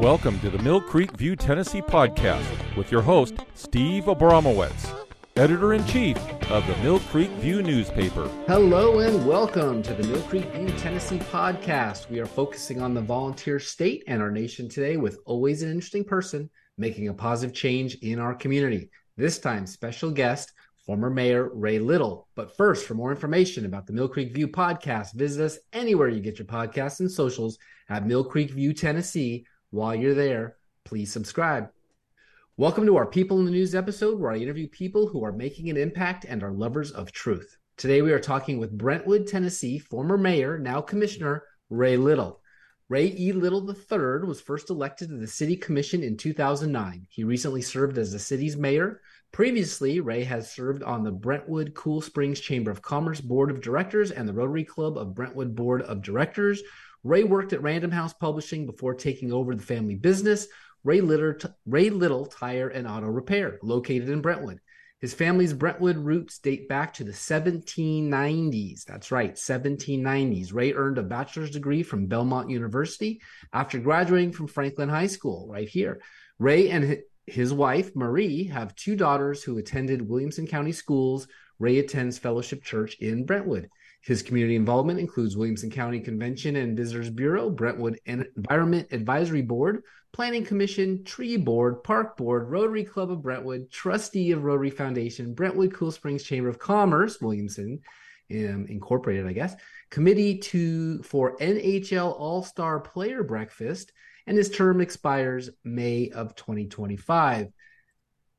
Welcome to the Mill Creek View Tennessee podcast with your host, Steve Abramowitz, editor in chief of the Mill Creek View newspaper. Hello and welcome to the Mill Creek View Tennessee podcast. We are focusing on the volunteer state and our nation today with always an interesting person making a positive change in our community. This time, special guest, former Mayor Rhea Little. But first, for more information about the Mill Creek View podcast, visit us anywhere you get your podcasts and socials at Mill Creek View Tennessee. While you're there, please subscribe. Welcome to our People in the News episode where I interview people who are making an impact and are lovers of truth. Today we are talking with Brentwood, Tennessee, former mayor, now commissioner, Rhea Little. Rhea E. Little III was first elected to the City Commission in 2009. He recently served as the city's mayor. Previously, Rhea has served on the Brentwood Cool Springs Chamber of Commerce Board of Directors and the Rotary Club of Brentwood Board of Directors. Rhea worked at Random House Publishing before taking over the family business, Rhea, Litter, Rhea Little Tire and Auto Repair, located in Brentwood. His family's Brentwood roots date back to the 1790s. That's right, 1790s. Rhea earned a bachelor's degree from Belmont University after graduating from Franklin High School, right here. Rhea and his wife, Marie, have two daughters who attended Williamson County schools. Rhea attends Fellowship Church in Brentwood. His community involvement includes Williamson County Convention and Visitors Bureau, Brentwood Environment Advisory Board, Planning Commission, Tree Board, Park Board, Rotary Club of Brentwood, Trustee of Rotary Foundation, Brentwood Cool Springs Chamber of Commerce, Williamson um, Incorporated, I guess, Committee to for NHL All Star Player Breakfast, and his term expires May of 2025.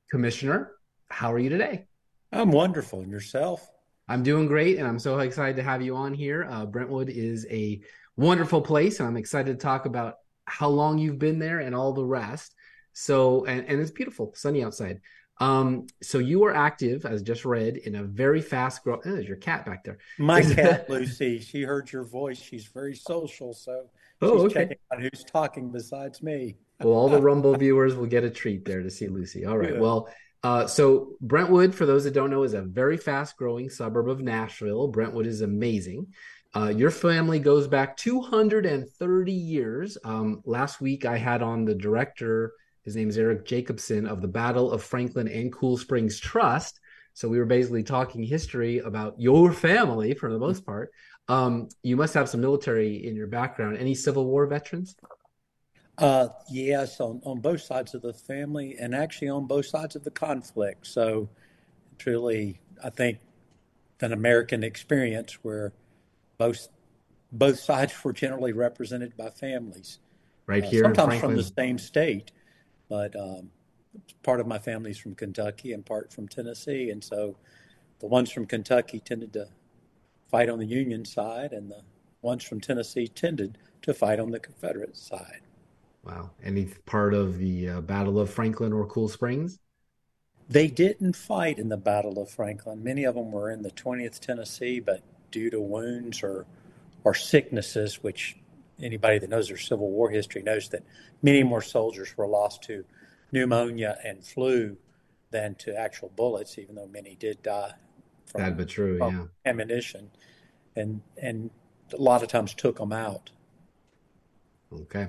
Commissioner, how are you today? I'm wonderful. And yourself? I'm doing great, and I'm so excited to have you on here. Uh, Brentwood is a wonderful place, and I'm excited to talk about how long you've been there and all the rest. So, and, and it's beautiful, sunny outside. Um, so you are active, as just read, in a very fast growing. Oh, there's your cat back there. My cat Lucy. She heard your voice. She's very social, so oh, she's okay. checking out who's talking besides me. well, all the Rumble viewers will get a treat there to see Lucy. All right. Well, uh, so Brentwood, for those that don't know, is a very fast-growing suburb of Nashville. Brentwood is amazing. Uh, your family goes back 230 years. Um, last week, I had on the director. His name is Eric Jacobson of the Battle of Franklin and Cool Springs Trust. So we were basically talking history about your family for the most part. Um, you must have some military in your background. Any Civil War veterans? Uh, yes, on, on both sides of the family and actually on both sides of the conflict. So truly, I think, an American experience where both both sides were generally represented by families. Right uh, here, sometimes from the same state, but um, part of my family's from Kentucky and part from Tennessee, and so the ones from Kentucky tended to fight on the Union side, and the ones from Tennessee tended to fight on the Confederate side. Wow. Any part of the uh, Battle of Franklin or Cool Springs? They didn't fight in the Battle of Franklin. Many of them were in the 20th Tennessee, but due to wounds or or sicknesses, which anybody that knows their Civil War history knows that many more soldiers were lost to pneumonia and flu than to actual bullets, even though many did die from, Bad but true, yeah. ammunition, and and a lot of times took them out. Okay.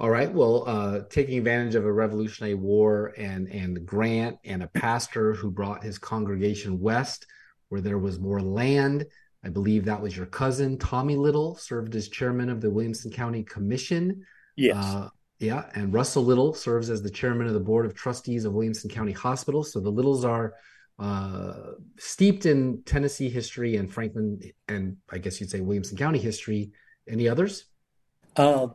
All right. Well, uh, taking advantage of a Revolutionary War and and Grant and a pastor who brought his congregation west, where there was more land. I believe that was your cousin Tommy Little served as chairman of the Williamson County Commission. Yes. Uh, yeah, and Russell Little serves as the chairman of the board of trustees of Williamson County Hospital. So the Littles are uh, steeped in Tennessee history and Franklin, and I guess you'd say Williamson County history. Any others? Uh,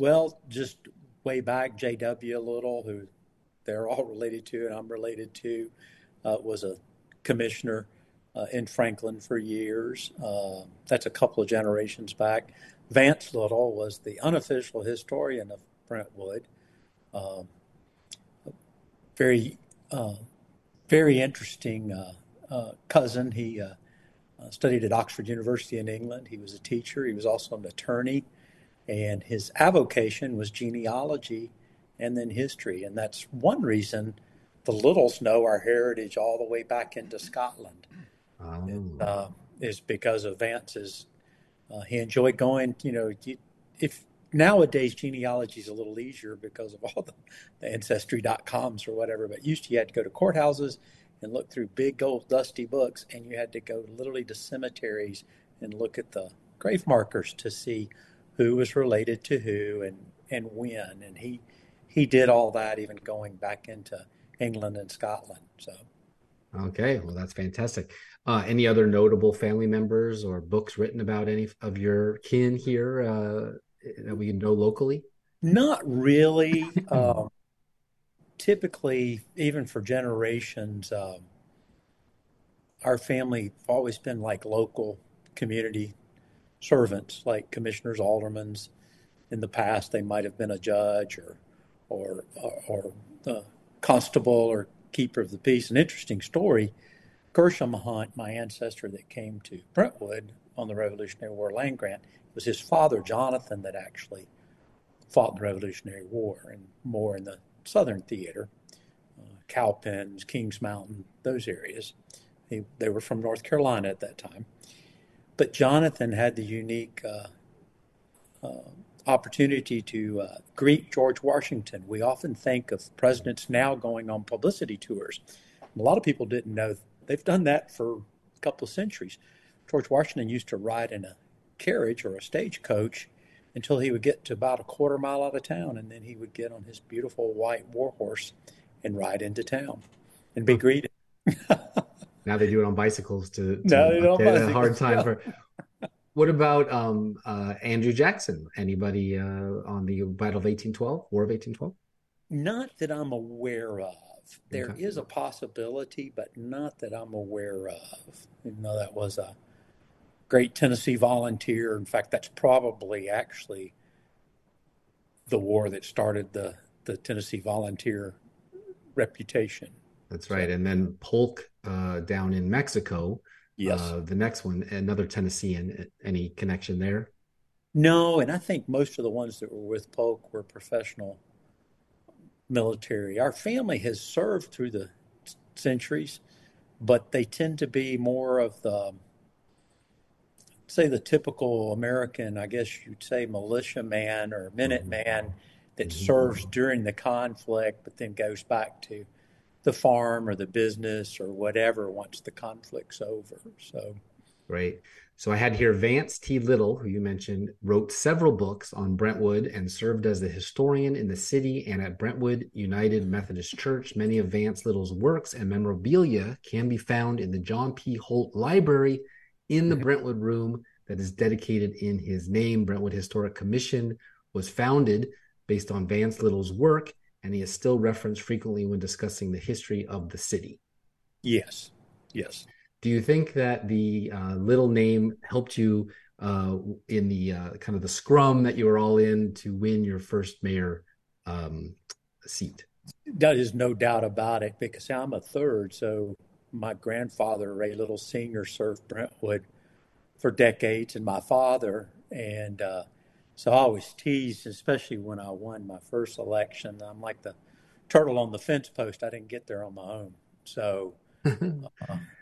well, just way back, J.W. Little, who they're all related to, and I'm related to, uh, was a commissioner uh, in Franklin for years. Uh, that's a couple of generations back. Vance Little was the unofficial historian of Brentwood. Um, very, uh, very interesting uh, uh, cousin. He studied at Oxford University in England. He was a teacher. He was also an attorney and his avocation was genealogy and then history. And that's one reason the Littles know our heritage all the way back into Scotland. Oh. It, uh, is because of Vance's. Uh, he enjoyed going. You know, if nowadays genealogy is a little easier because of all the, the ancestry.coms or whatever. But used to you had to go to courthouses and look through big old dusty books, and you had to go literally to cemeteries and look at the grave markers to see who was related to who and and when. And he he did all that, even going back into England and Scotland. So. Okay, well, that's fantastic. Uh, any other notable family members or books written about any of your kin here uh, that we know locally? Not really. um, typically, even for generations, um, our family always been like local community servants, like commissioners, aldermans. In the past, they might have been a judge or or or, or constable or keeper of the peace. An interesting story. Gershom Hunt, my ancestor that came to Brentwood on the Revolutionary War land grant, it was his father Jonathan that actually fought in the Revolutionary War and more in the Southern Theater, uh, Cowpens, Kings Mountain, those areas. He, they were from North Carolina at that time. But Jonathan had the unique uh, uh, opportunity to uh, greet George Washington. We often think of presidents now going on publicity tours. A lot of people didn't know they've done that for a couple of centuries. George Washington used to ride in a carriage or a stagecoach until he would get to about a quarter mile out of town, and then he would get on his beautiful white war horse and ride into town and be greeted. now they do it on bicycles to, to no, they don't a hard time for. What about um, uh, Andrew Jackson? Anybody uh, on the Battle of 1812, War of 1812? Not that I'm aware of. There okay. is a possibility, but not that I'm aware of. You know, that was a great Tennessee volunteer. In fact, that's probably actually the war that started the, the Tennessee volunteer reputation. That's right. And then Polk uh, down in Mexico Yes. Uh, the next one, another Tennessean. Any connection there? No, and I think most of the ones that were with Polk were professional military. Our family has served through the centuries, but they tend to be more of the, say, the typical American, I guess you'd say, militiaman or minute man that mm-hmm. serves during the conflict, but then goes back to the farm or the business or whatever once the conflict's over. So great. So I had here Vance T. Little, who you mentioned, wrote several books on Brentwood and served as the historian in the city and at Brentwood United Methodist Church. Many of Vance Little's works and memorabilia can be found in the John P. Holt Library in the mm-hmm. Brentwood Room that is dedicated in his name. Brentwood Historic Commission was founded based on Vance Little's work and he is still referenced frequently when discussing the history of the city. Yes, yes. Do you think that the uh, little name helped you uh, in the uh, kind of the scrum that you were all in to win your first mayor um, seat? That is no doubt about it because I'm a third. So my grandfather, Rhea Little Sr., served Brentwood for decades, and my father. And uh, so I always teased, especially when I won my first election. I'm like the turtle on the fence post. I didn't get there on my own. So uh,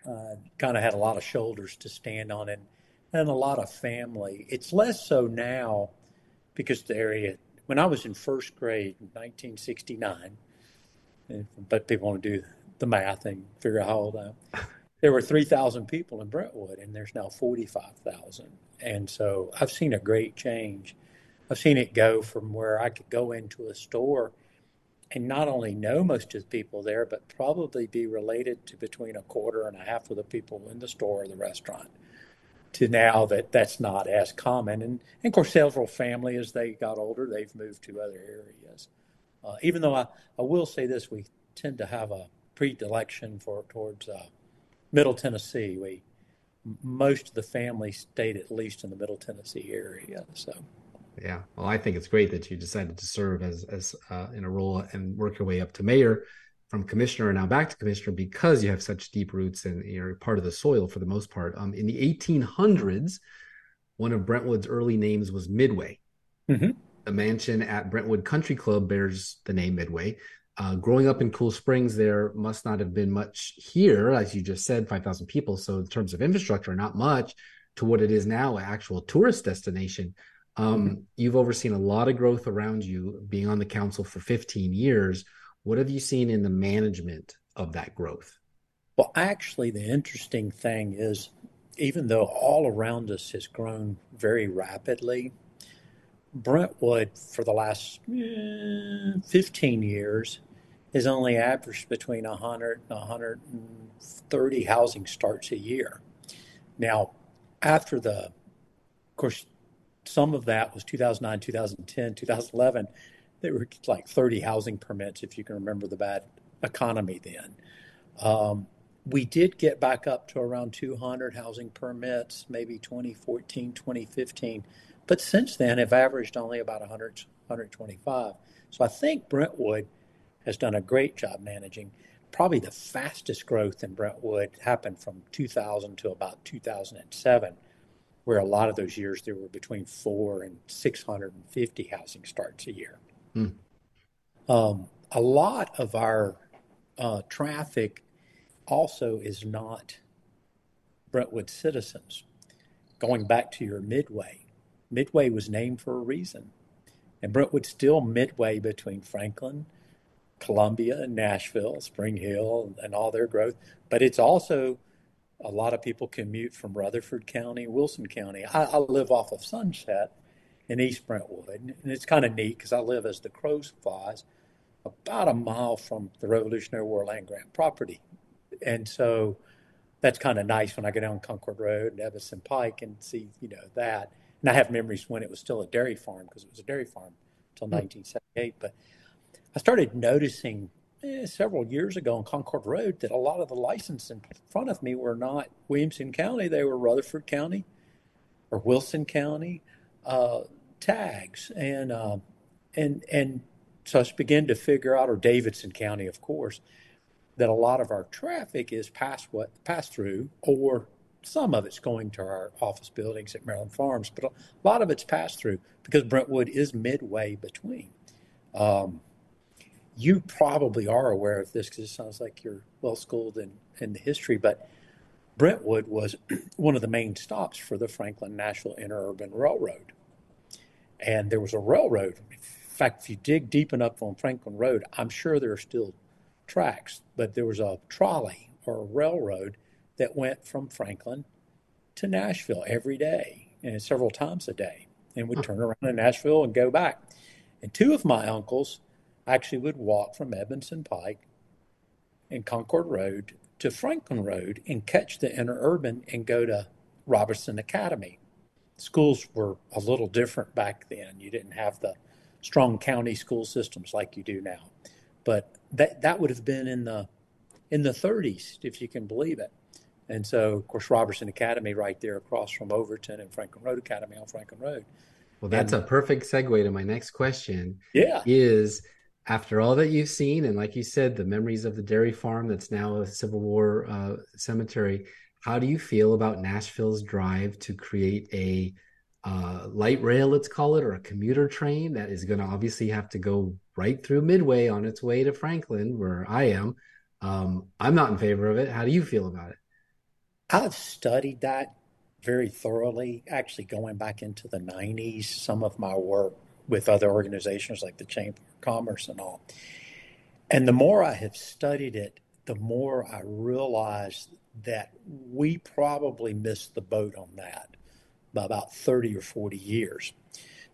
I kind of had a lot of shoulders to stand on and, and a lot of family. It's less so now because the area, when I was in first grade in 1969, but people want to do the math and figure out how old I am. There were 3,000 people in Brentwood, and there's now 45,000. And so I've seen a great change. I've seen it go from where I could go into a store and not only know most of the people there, but probably be related to between a quarter and a half of the people in the store or the restaurant. To now that that's not as common, and, and of course, several family as they got older, they've moved to other areas. Uh, even though I, I will say this, we tend to have a predilection for towards uh, Middle Tennessee. We most of the family stayed at least in the Middle Tennessee area, so. Yeah, well, I think it's great that you decided to serve as as uh, in a role and work your way up to mayor, from commissioner and now back to commissioner because you have such deep roots and you're part of the soil for the most part. Um, in the 1800s, one of Brentwood's early names was Midway. Mm-hmm. The mansion at Brentwood Country Club bears the name Midway. Uh, growing up in Cool Springs, there must not have been much here, as you just said, 5,000 people. So, in terms of infrastructure, not much to what it is now, an actual tourist destination. Um, you've overseen a lot of growth around you, being on the council for 15 years. What have you seen in the management of that growth? Well, actually, the interesting thing is, even though all around us has grown very rapidly, Brentwood for the last eh, 15 years has only averaged between 100 and 130 housing starts a year. Now, after the, of course, some of that was 2009, 2010, 2011. There were like 30 housing permits, if you can remember the bad economy then. Um, we did get back up to around 200 housing permits, maybe 2014, 2015. But since then, have averaged only about 100, 125. So I think Brentwood has done a great job managing. Probably the fastest growth in Brentwood happened from 2000 to about 2007 where a lot of those years there were between four and 650 housing starts a year. Mm. Um, a lot of our uh, traffic also is not Brentwood citizens. Going back to your Midway, Midway was named for a reason. And Brentwood's still midway between Franklin, Columbia, Nashville, Spring Hill, and all their growth. But it's also a lot of people commute from Rutherford County, Wilson County. I, I live off of Sunset in East Brentwood, and it's kind of neat because I live as the crow flies about a mile from the Revolutionary War land grant property, and so that's kind of nice when I go down Concord Road and Edmondson Pike and see you know that. And I have memories when it was still a dairy farm because it was a dairy farm until 1978. Hmm. But I started noticing eh, several years ago on Concord Road that a lot of the licenses in front of me were not Williamson County; they were Rutherford County or Wilson County uh, tags, and uh, and and so I began to figure out, or Davidson County, of course, that a lot of our traffic is past what pass through, or some of it's going to our office buildings at Maryland Farms, but a lot of it's pass through because Brentwood is midway between. Um, you probably are aware of this because it sounds like you're well schooled in, in the history, but Brentwood was one of the main stops for the Franklin Nashville Interurban Railroad. And there was a railroad. In fact, if you dig deep enough on Franklin Road, I'm sure there are still tracks, but there was a trolley or a railroad that went from Franklin to Nashville every day and several times a day and would turn around in Nashville and go back. And two of my uncles actually would walk from Edmondson Pike and Concord Road to Franklin Road and catch the interurban and go to Robertson Academy. Schools were a little different back then. You didn't have the strong county school systems like you do now. But that that would have been in the in the 30s, if you can believe it. And so, of course, Robertson Academy right there across from Overton and Franklin Road Academy on Franklin Road. Well, that's and, a perfect segue to my next question. Yeah. Is after all that you've seen, and like you said, the memories of the dairy farm that's now a Civil War uh, cemetery, how do you feel about Nashville's drive to create a uh, light rail, let's call it, or a commuter train that is going to obviously have to go right through Midway on its way to Franklin, where I am? Um, I'm not in favor of it. How do you feel about it? I've studied that very thoroughly, actually going back into the 90s. Some of my work with other organizations like the Chamber of Commerce and all. And the more I have studied it, the more I realize that we probably missed the boat on that by about 30 or 40 years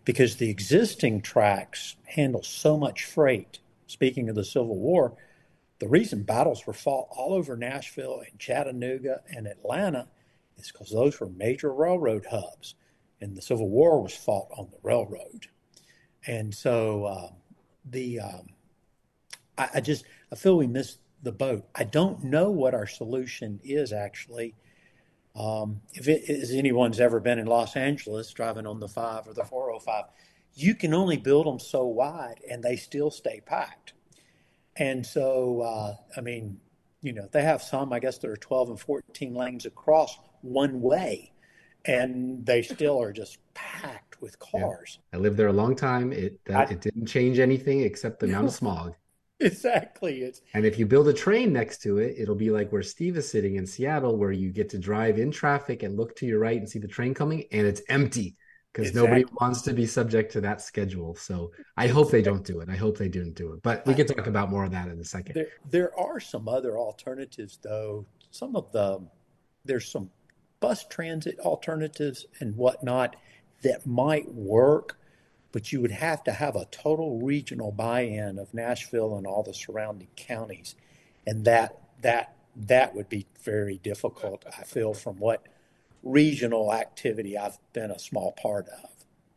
because the existing tracks handle so much freight. Speaking of the Civil War, the reason battles were fought all over Nashville and Chattanooga and Atlanta is because those were major railroad hubs, and the Civil War was fought on the railroad. And so uh, the um, I, I, just I feel we missed the boat. I don't know what our solution is actually. Um, if it is anyone's ever been in Los Angeles driving on the five or the 405, you can only build them so wide and they still stay packed. And so, uh, I mean, you know, they have some, I guess there are 12 and 14 lanes across one way, and they still are just packed with cars. Yeah. I lived there a long time. It that, I, it didn't change anything except the amount of smog. Exactly. It's and if you build a train next to it, it'll be like where Steve is sitting in Seattle, where you get to drive in traffic and look to your right and see the train coming, and it's empty. because exactly. nobody wants to be subject to that schedule. So I hope they don't do it. I hope they didn't do it. But we can talk about more of that in a second. There, there are some other alternatives, though. Some of the there's some bus transit alternatives and whatnot that might work, but you would have to have a total regional buy-in of Nashville and all the surrounding counties, and that that that would be very difficult. I feel from what regional activity I've been a small part of.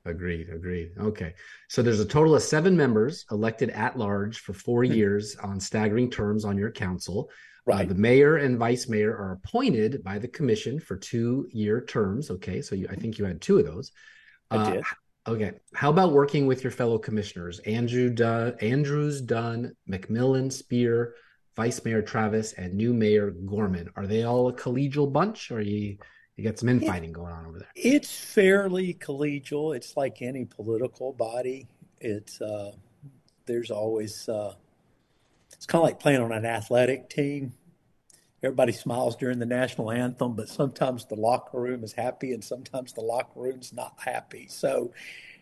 Agreed. Agreed. Okay. So there's a total of seven members elected at large for four hmm. years on staggering terms on your council. Right. Uh, the mayor and vice mayor are appointed by the commission for two year terms. Okay. So you, I think you had two of those. I uh, did. Okay. How about working with your fellow commissioners? Andrew Dunn, Andrews, Dunn, McMillan, Spear, Vice Mayor Travis, and new Mayor Gorman. Are they all a collegial bunch or you you got some infighting going on over there. It's fairly collegial. It's like any political body. It's uh, there's always uh, it's kind of like playing on an athletic team. Everybody smiles during the national anthem, but sometimes the locker room is happy and sometimes the locker room's not happy. So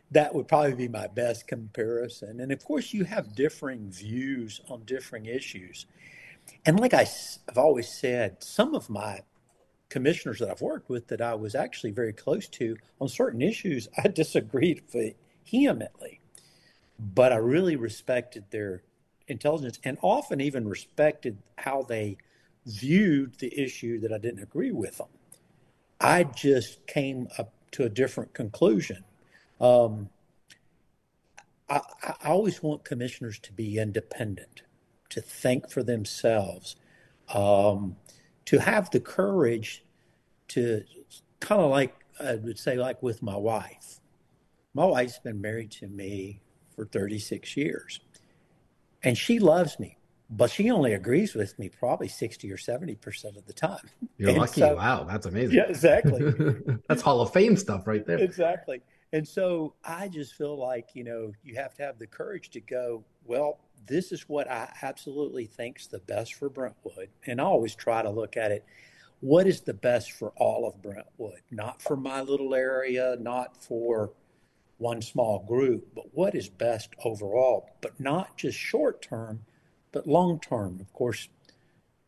that would probably be my best comparison. And of course, you have differing views on differing issues. And like I've always said, some of my commissioners that I've worked with that I was actually very close to on certain issues, I disagreed vehemently, but I really respected their intelligence and often even respected how they viewed the issue that I didn't agree with them. I just came up to a different conclusion. Um, I, I, always want commissioners to be independent, to think for themselves. Um, to have the courage to kind of like I would say, like with my wife. My wife's been married to me for 36 years, and she loves me, but she only agrees with me probably 60 or 70 percent of the time. You're and lucky. So, wow, that's amazing. Yeah, exactly. that's Hall of Fame stuff right there. Exactly. And so I just feel like you know you have to have the courage to go. Well, this is what I absolutely think's the best for Brentwood. And I always try to look at it what is the best for all of Brentwood, not for my little area, not for one small group, but what is best overall, but not just short term, but long term. Of course,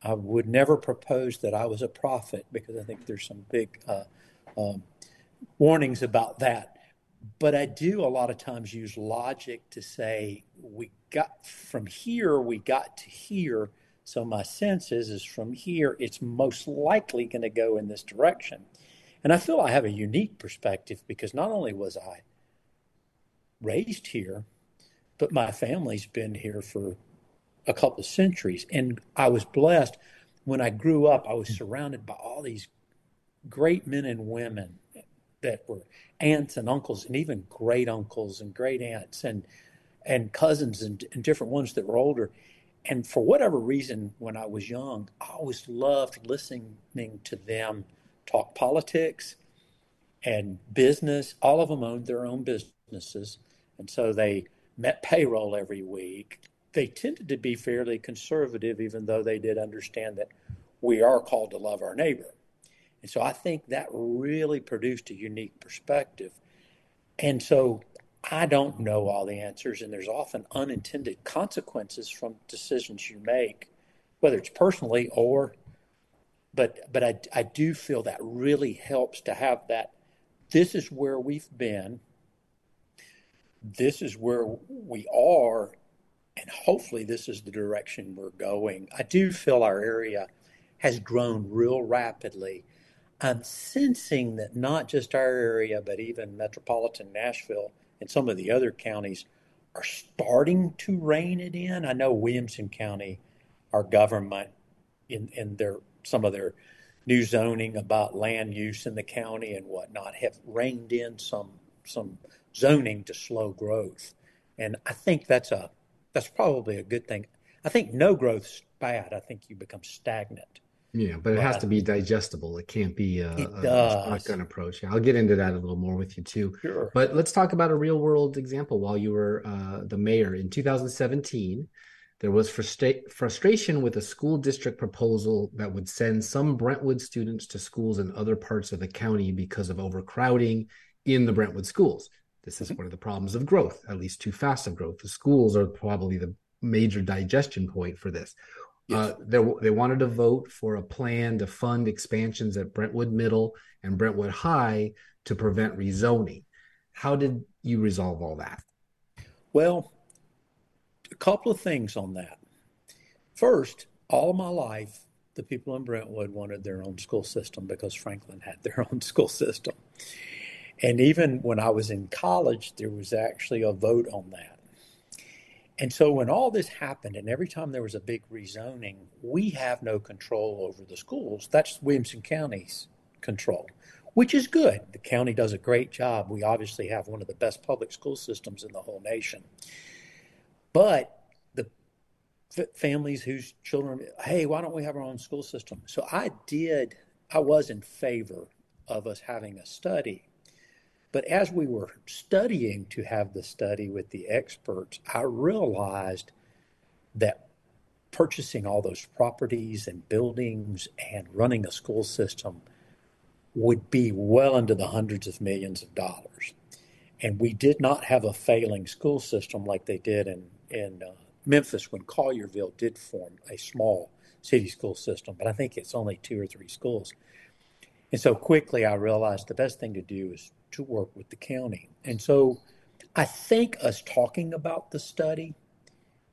I would never propose that I was a prophet because I think there's some big uh, um, warnings about that. But I do a lot of times use logic to say we got from here, we got to here. So my sense is, is from here, it's most likely going to go in this direction. And I feel I have a unique perspective because not only was I raised here, but my family's been here for a couple of centuries. And I was blessed when I grew up, I was surrounded by all these great men and women that were aunts and uncles and even great uncles and great aunts and and cousins and, and different ones that were older. And for whatever reason, when I was young, I always loved listening to them talk politics and business. All of them owned their own businesses. And so they met payroll every week. They tended to be fairly conservative, even though they did understand that we are called to love our neighbor. And so I think that really produced a unique perspective. And so I don't know all the answers, and there's often unintended consequences from decisions you make, whether it's personally or. But but I I do feel that really helps to have that. This is where we've been. This is where we are, and hopefully this is the direction we're going. I do feel our area has grown real rapidly. I'm sensing that not just our area, but even metropolitan Nashville and some of the other counties are starting to rein it in. I know Williamson County, our government, in, in their some of their new zoning about land use in the county and whatnot, have reined in some some zoning to slow growth, and I think that's a that's probably a good thing. I think no growth's bad. I think you become stagnant. Yeah, but it has to be digestible. It can't be a, a shotgun approach. I'll get into that a little more with you too. Sure. But let's talk about a real world example. While you were uh, the mayor in 2017, there was frustra- frustration with a school district proposal that would send some Brentwood students to schools in other parts of the county because of overcrowding, in the Brentwood schools. This is mm-hmm. one of the problems of growth, at least too fast of growth. The schools are probably the major digestion point for this. Yes. Uh, they, they wanted to vote for a plan to fund expansions at Brentwood Middle and Brentwood High to prevent rezoning. How did you resolve all that? Well, a couple of things on that. First, all of my life, the people in Brentwood wanted their own school system because Franklin had their own school system. And even when I was in college, there was actually a vote on that. And so when all this happened, and every time there was a big rezoning, we have no control over the schools. That's Williamson County's control, which is good. The county does a great job. We obviously have one of the best public school systems in the whole nation. But the families whose children, hey, why don't we have our own school system? So I did, I was in favor of us having a study but as we were studying to have the study with the experts, I realized that purchasing all those properties and buildings and running a school system would be well into the hundreds of millions of dollars. And we did not have a failing school system like they did in, in uh, Memphis when Collierville did form a small city school system, but I think it's only two or three schools. And so quickly I realized the best thing to do is to work with the county. And so I think us talking about the study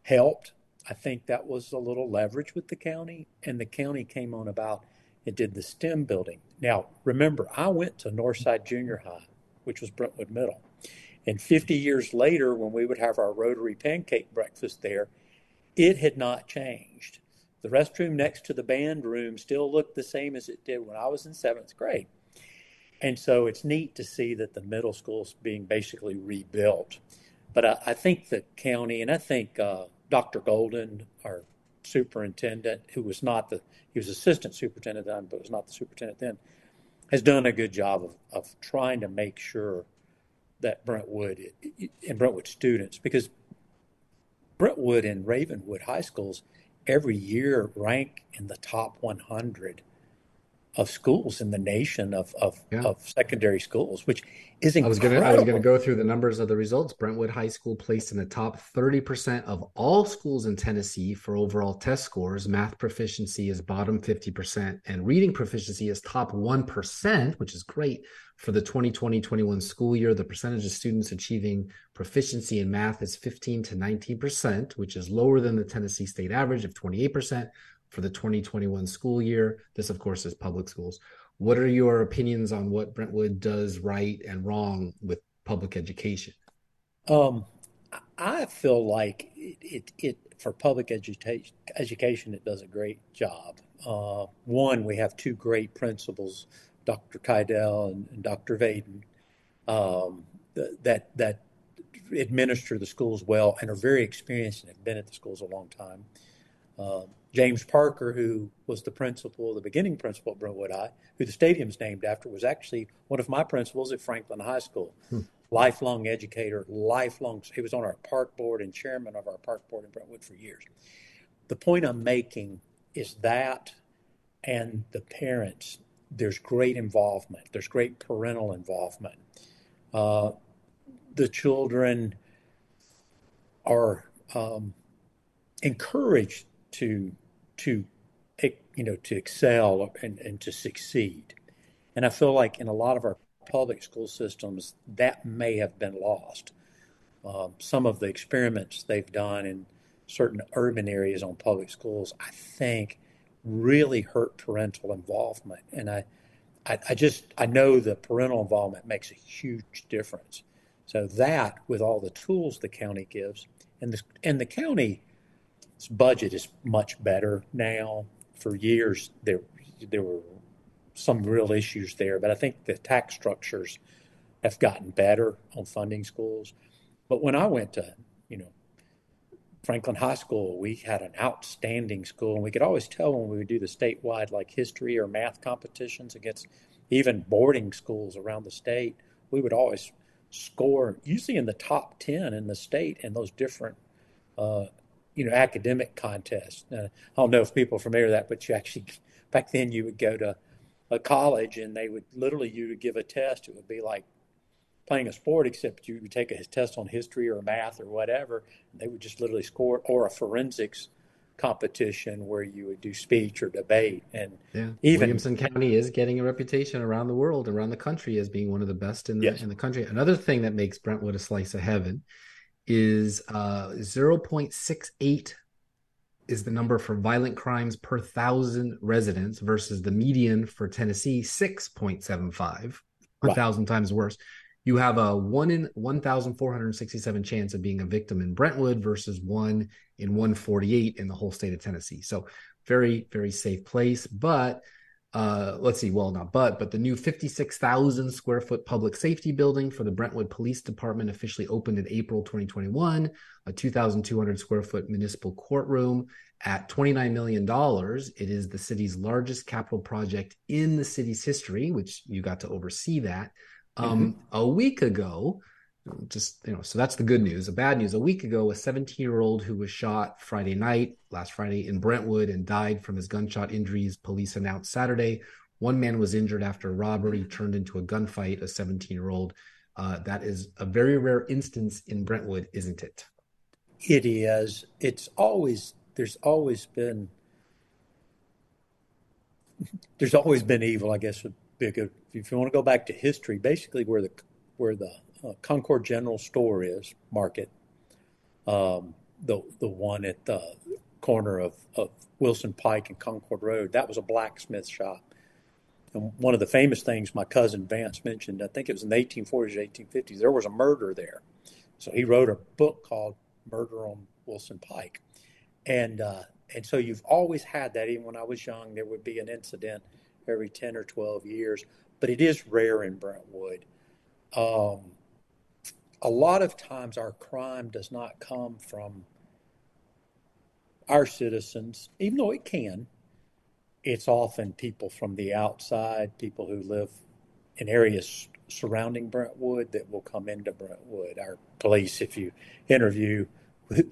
helped. I think that was a little leverage with the county, and the county came on about it did the STEM building. Now, remember, I went to Northside Junior High, which was Brentwood Middle. And 50 years later, when we would have our Rotary pancake breakfast there, it had not changed. The restroom next to the band room still looked the same as it did when I was in seventh grade. And so it's neat to see that the middle school's being basically rebuilt. But I, I think the county, and I think uh, Dr. Golden, our superintendent, who was not the, he was assistant superintendent then, but was not the superintendent then, has done a good job of, of trying to make sure that Brentwood and Brentwood students, because Brentwood and Ravenwood high schools every year rank in the top 100 of schools in the nation of of, yeah. of secondary schools, which is incredible. I was gonna I was gonna go through the numbers of the results. Brentwood High School placed in the top 30% of all schools in Tennessee for overall test scores. Math proficiency is bottom 50%, and reading proficiency is top 1%, which is great for the 2020-21 school year. The percentage of students achieving proficiency in math is 15 to 19%, which is lower than the Tennessee state average of 28% for the 2021 school year. This, of course, is public schools. What are your opinions on what Brentwood does right and wrong with public education? Um, I feel like it, it, it for public education, education, it does a great job. Uh, one, we have two great principals, Dr. Keidel and, and Dr. Vaden, um, that that administer the schools well and are very experienced and have been at the schools a long time. Uh, James Parker, who was the principal, the beginning principal at Brentwood High, who the stadium's named after, was actually one of my principals at Franklin High School. Hmm. Lifelong educator, lifelong. He was on our park board and chairman of our park board in Brentwood for years. The point I'm making is that and the parents, there's great involvement, there's great parental involvement. Uh, the children are um, encouraged to to you know to excel and, and to succeed. And I feel like in a lot of our public school systems that may have been lost. Um, some of the experiments they've done in certain urban areas on public schools, I think, really hurt parental involvement. And I, I, I just I know that parental involvement makes a huge difference. So that, with all the tools the county gives, and the and the county budget is much better now. For years, there there were some real issues there, but I think the tax structures have gotten better on funding schools. But when I went to, you know, Franklin High School, we had an outstanding school, and we could always tell when we would do the statewide like history or math competitions against even boarding schools around the state. We would always score usually in the top ten in the state in those different uh, you know, academic contest. Uh, I don't know if people are familiar with that, but you actually, back then you would go to a college and they would literally, you would give a test. It would be like playing a sport, except you would take a test on history or math or whatever, and they would just literally score, or a forensics competition where you would do speech or debate. And yeah. even Williamson County is getting a reputation around the world, around the country, as being one of the best in the yes. in the country. Another thing that makes Brentwood a slice of heaven is uh, 0.68 is the number for violent crimes per thousand residents versus the median for Tennessee 6.75, a thousand times worse you have a one in 1,467 chance of being a victim in Brentwood versus one in 148 in the whole state of Tennessee. So very, very safe place. But uh, let's see, well, not but, but the new 56,000 square foot public safety building for the Brentwood Police Department officially opened in April 2021, a 2,200 square foot municipal courtroom at $29 million. It is the city's largest capital project in the city's history, which you got to oversee that. Um, mm-hmm. A week ago, just you know, so that's the good news. The bad news: a week ago, a 17-year-old who was shot Friday night, last Friday in Brentwood, and died from his gunshot injuries. Police announced Saturday. One man was injured after a robbery turned into a gunfight. A 17-year-old. Uh, that is a very rare instance in Brentwood, isn't it? It is. It's always there's always been there's always been evil, I guess would be a good if you want to go back to history, basically where the where the Concord General Store is Market, um, the the one at the corner of, of Wilson Pike and Concord Road, that was a blacksmith shop. And one of the famous things my cousin Vance mentioned, I think it was in the 1840s or 1850s, there was a murder there. So he wrote a book called Murder on Wilson Pike. And uh, and so you've always had that. Even when I was young, there would be an incident every 10 or 12 years but it is rare in Brentwood. Um, a lot of times our crime does not come from our citizens, even though it can. It's often people from the outside, people who live in areas surrounding Brentwood that will come into Brentwood. Our police, if you interview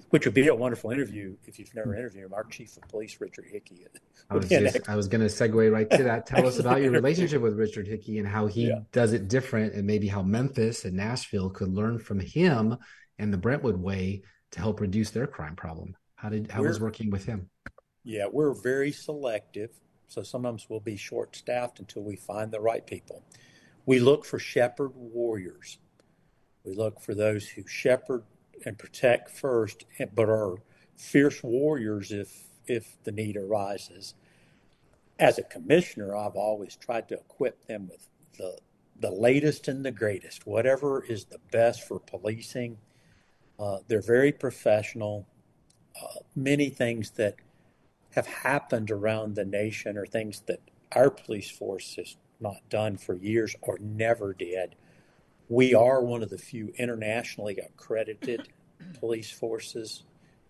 which would be a wonderful interview if you've never interviewed him. Our chief of police, Richard Hickey. I was just, I was going to segue right to that. Tell us about your relationship with Richard Hickey and how he yeah. does it different, and maybe how Memphis and Nashville could learn from him and the Brentwood way to help reduce their crime problem. How did how we're, was working with him? Yeah, we're very selective, so sometimes we'll be short staffed until we find the right people. We look for shepherd warriors. We look for those who shepherd and protect first, but are fierce warriors if if the need arises. As a commissioner, I've always tried to equip them with the the latest and the greatest, whatever is the best for policing. Uh, they're very professional. Uh, many things that have happened around the nation are things that our police force has not done for years or never did. We are one of the few internationally accredited police forces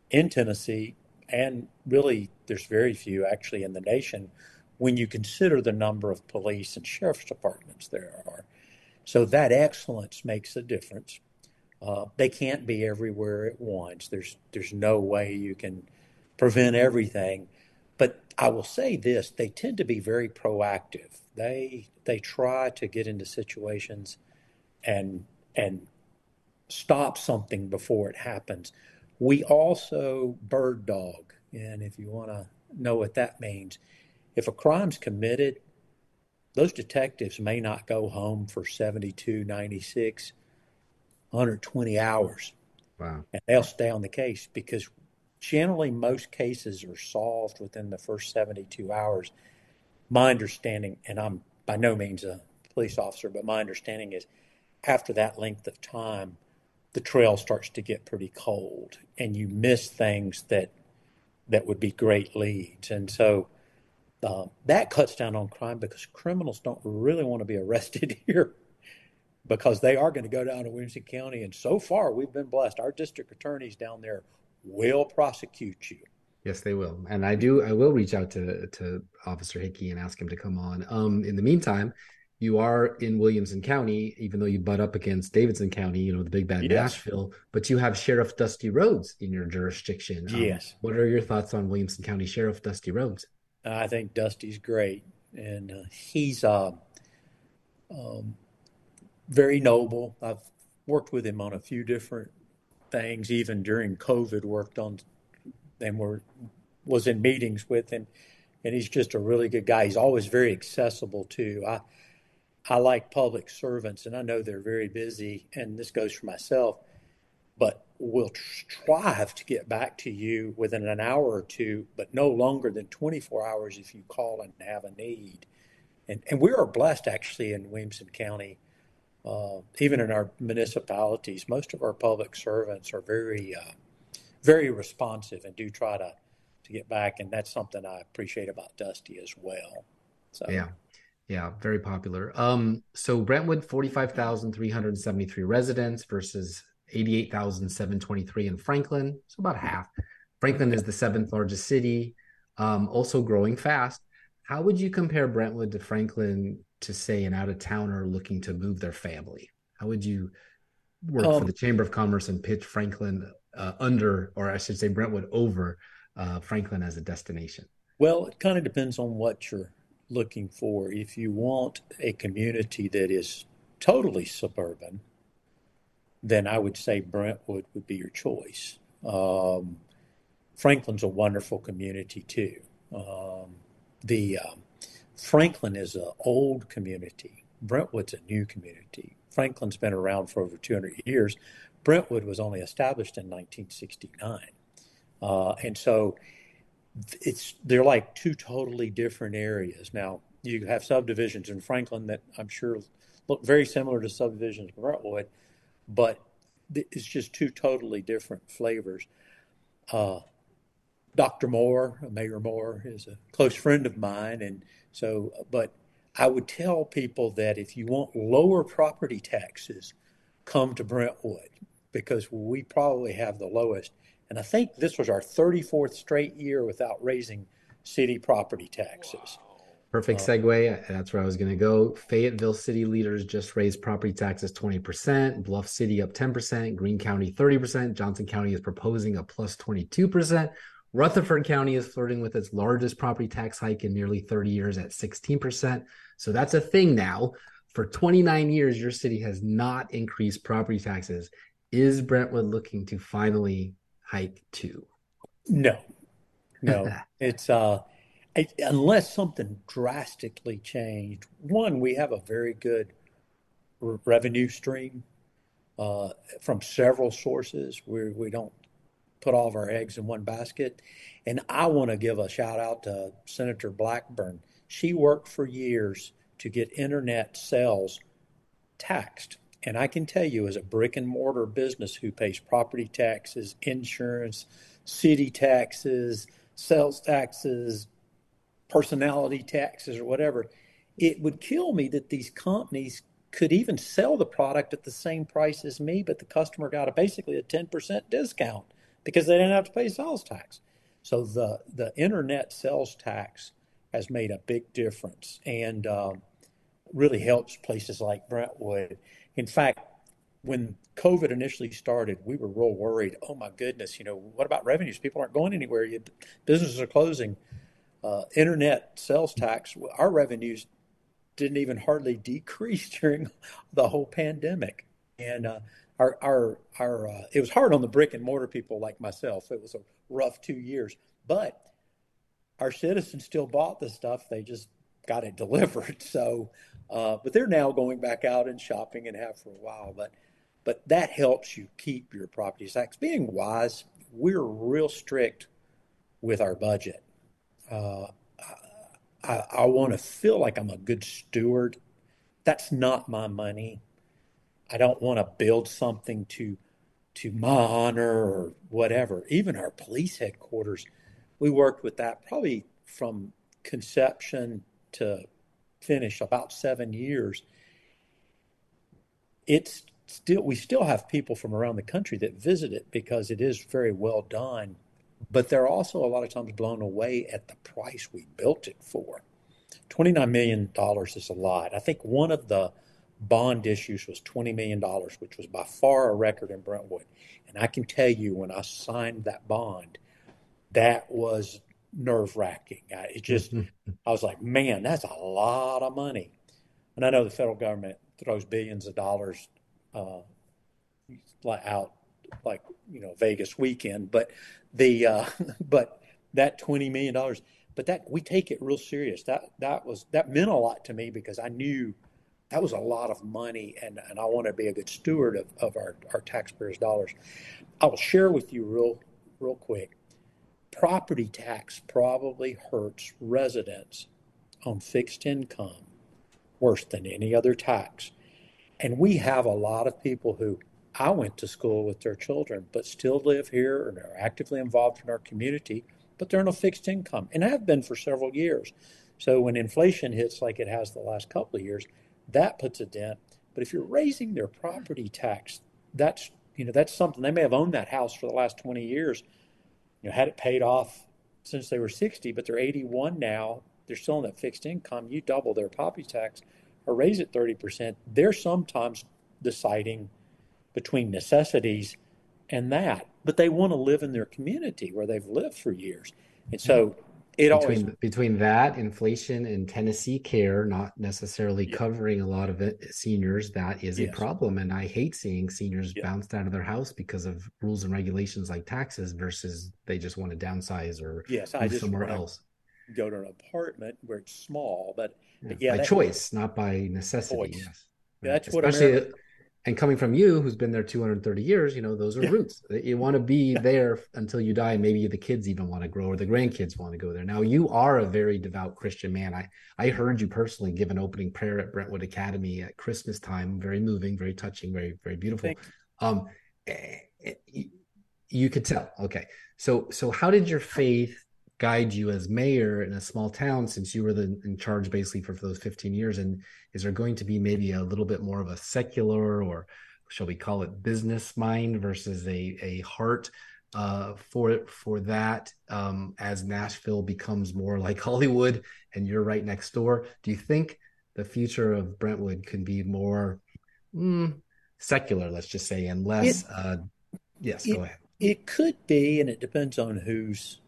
in Tennessee, and really there's very few actually in the nation when you consider the number of police and sheriff's departments there are. So that excellence makes a difference. Uh, they can't be everywhere at once. There's there's no way you can prevent everything. But I will say this: they tend to be very proactive. They they try to get into situations and and stop something before it happens. We also bird dog, and if you want to know what that means, if a crime's committed, those detectives may not go home for 72, 96, 120 hours. Wow. And they'll stay on the case because generally most cases are solved within the first 72 hours. My understanding, and I'm by no means a police officer, but my understanding is after that length of time, the trail starts to get pretty cold and you miss things that that would be great leads. And so uh, that cuts down on crime because criminals don't really want to be arrested here because they are going to go down to Williamson County. And so far, we've been blessed. Our district attorneys down there will prosecute you. Yes, they will. And I do. I will reach out to to Officer Hickey and ask him to come on. Um, in the meantime, you are in Williamson County, even though you butt up against Davidson County, you know, the big bad yes. Nashville, but you have Sheriff Dusty Rhodes in your jurisdiction. Um, yes. What are your thoughts on Williamson County Sheriff Dusty Rhodes? I think Dusty's great. And uh, he's, uh, um, very noble. I've worked with him on a few different things, even during COVID, worked on and were was in meetings with him. And he's just a really good guy. He's always very accessible too. I I like public servants, and I know they're very busy, and this goes for myself, but will strive to get back to you within an hour or two, but no longer than 24 hours if you call and have a need. And, and we are blessed actually in Williamson County, uh, even in our municipalities, most of our public servants are very, uh, very responsive and do try to, to get back. And that's something I appreciate about Dusty as well. So, yeah. Yeah, very popular. Um, so Brentwood, 45,373 residents versus 88,723 in Franklin. So about half. Franklin is the seventh largest city, um, also growing fast. How would you compare Brentwood to Franklin to say an out of towner looking to move their family? How would you work um, for the Chamber of Commerce and pitch Franklin uh, under, or I should say Brentwood over uh, Franklin as a destination? Well, it kind of depends on what you're looking for. If you want a community that is totally suburban, then I would say Brentwood would be your choice. Um, Franklin's a wonderful community too. Um, the um, Franklin is an old community. Brentwood's a new community. Franklin's been around for over 200 years. Brentwood was only established in 1969, uh, and so it's they're like two totally different areas. Now you have subdivisions in Franklin that I'm sure look very similar to subdivisions in Brentwood, but it's just two totally different flavors. Uh, Dr. Moore, Mayor Moore, is a close friend of mine, and so, but I would tell people that if you want lower property taxes, come to Brentwood because we probably have the lowest. And I think this was our 34th straight year without raising city property taxes. Perfect uh, segue. That's where I was going to go. Fayetteville city leaders just raised property taxes 20%, Bluff City up 10%, Greene County 30%, Johnson County is proposing a plus 22%. Rutherford County is flirting with its largest property tax hike in nearly 30 years at 16%. So that's a thing now. For 29 years, your city has not increased property taxes. Is Brentwood looking to finally hike? No, no. it's uh, unless something drastically changed. One, we have a very good revenue stream uh, from several sources. We we don't put all of our eggs in one basket. And I want to give a shout out to Senator Blackburn. She worked for years to get internet sales taxed. And I can tell you, as a brick and mortar business who pays property taxes, insurance, city taxes, sales taxes, personality taxes or whatever, it would kill me that these companies could even sell the product at the same price as me, but the customer got a basically a 10% discount because they didn't have to pay sales tax. So the, the internet sales tax has made a big difference and uh, really helps places like Brentwood. In fact, when COVID initially started, we were real worried. Oh my goodness, you know, what about revenues? People aren't going anywhere. Businesses are closing uh, internet sales tax, our revenues didn't even hardly decrease during the whole pandemic. And uh, our our our uh, it was hard on the brick and mortar people like myself. It was a rough two years, but our citizens still bought the stuff. They just got it delivered. So, uh, but they're now going back out and shopping and have for a while. But but that helps you keep your property tax. Being wise, we're real strict with our budget uh, I, I want to feel like I'm a good steward. That's not my money. I don't want to build something to to my honor or whatever. Even our police headquarters, we worked with that probably from conception to finish about seven years. It's still we still have people from around the country that visit it because it is very well done but they're also a lot of times blown away at the price we built it for. $29 million is a lot. I think one of the bond issues was $20 million, which was by far a record in Brentwood. And I can tell you when I signed that bond, that was nerve wracking. It just, I was like, man, that's a lot of money. And I know the federal government throws billions of dollars uh, out like you know Vegas weekend, but the uh, but that twenty million dollars, but that we take it real serious. That that was that meant a lot to me because I knew that was a lot of money, and, and I want to be a good steward of, of our, our taxpayers' dollars. I will share with you real real quick. Property tax probably hurts residents on fixed income worse than any other tax. And we have a lot of people who I went to school with their children, but still live here and are actively involved in our community, but they're on a fixed income and have been for several years. So when inflation hits like it has the last couple of years, that puts a dent. But if you're raising their property tax, that's you know that's something they may have owned that house for the last 20 years, you know, had it paid off since they were 60, but they're 81 now. They're still on that fixed income. You double their property tax or raise it 30%. They're sometimes deciding between necessities and that, but they want to live in their community where they've lived for years. And so mm-hmm. It between, always between that inflation and Tennessee care not necessarily yeah. covering a lot of it, seniors, that is yes. a problem. And I hate seeing seniors yeah. bounced out of their house because of rules and regulations like taxes versus they just want to downsize or yes, move somewhere else. Go to an apartment where it's small, but yeah, but yeah by choice, not by necessity. Yes, that's Especially, what America, and coming from you who's been there 230 years you know those are yeah. roots. You want to be there until you die maybe the kids even want to grow or the grandkids want to go there. Now you are a very devout christian man. I i heard you personally give an opening prayer at brentwood academy at christmas time. Very moving very touching very very beautiful. Um eh, eh, you could tell. Okay. So so how did your faith guide you as mayor in a small town since you were the, in charge basically for, for those 15 years? And is there going to be maybe a little bit more of a secular or shall we call it business mind versus a, a heart uh, for for that um, as Nashville becomes more like Hollywood and you're right next door? Do you think the future of Brentwood can be more mm, secular let's just say and less it, uh, yes it, go ahead. it could be and it depends on who's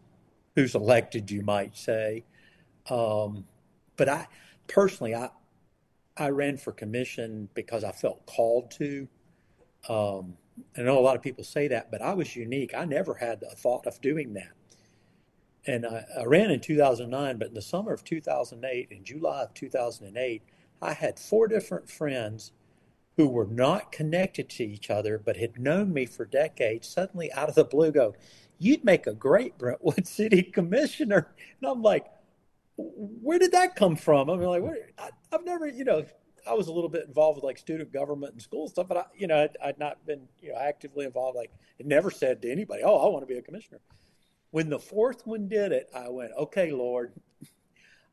who's elected, you might say. Um, but I personally, I I ran for commission because I felt called to. Um, I know a lot of people say that, but I was unique. I never had a thought of doing that. And I, I ran in 2009, but in the summer of 2008, in July of 2008, I had four different friends who were not connected to each other, but had known me for decades, suddenly out of the blue go, you'd make a great Brentwood City Commissioner. And I'm like, where did that come from? I mean, like, where, I, have never, you know, I was a little bit involved with like student government and school stuff, but I, you know, I'd, I'd not been, you know, actively involved. Like, it never said to anybody, "Oh, I want to be a commissioner." When the fourth one did it, I went, "Okay, Lord,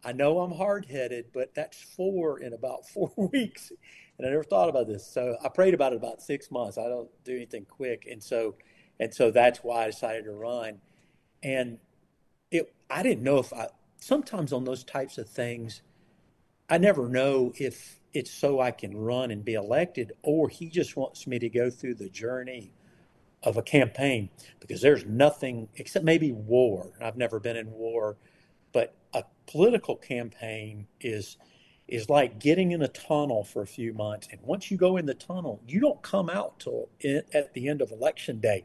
I know I'm hard headed, but that's four in about four weeks, and I never thought about this. So I prayed about it about six months. I don't do anything quick, and so and so that's why I decided to run. And it, I didn't know if I, sometimes on those types of things, I never know if it's so I can run and be elected or he just wants me to go through the journey of a campaign because there's nothing except maybe war. I've never been in war, but a political campaign is is like getting in a tunnel for a few months. And once you go in the tunnel, you don't come out till at the end of election day.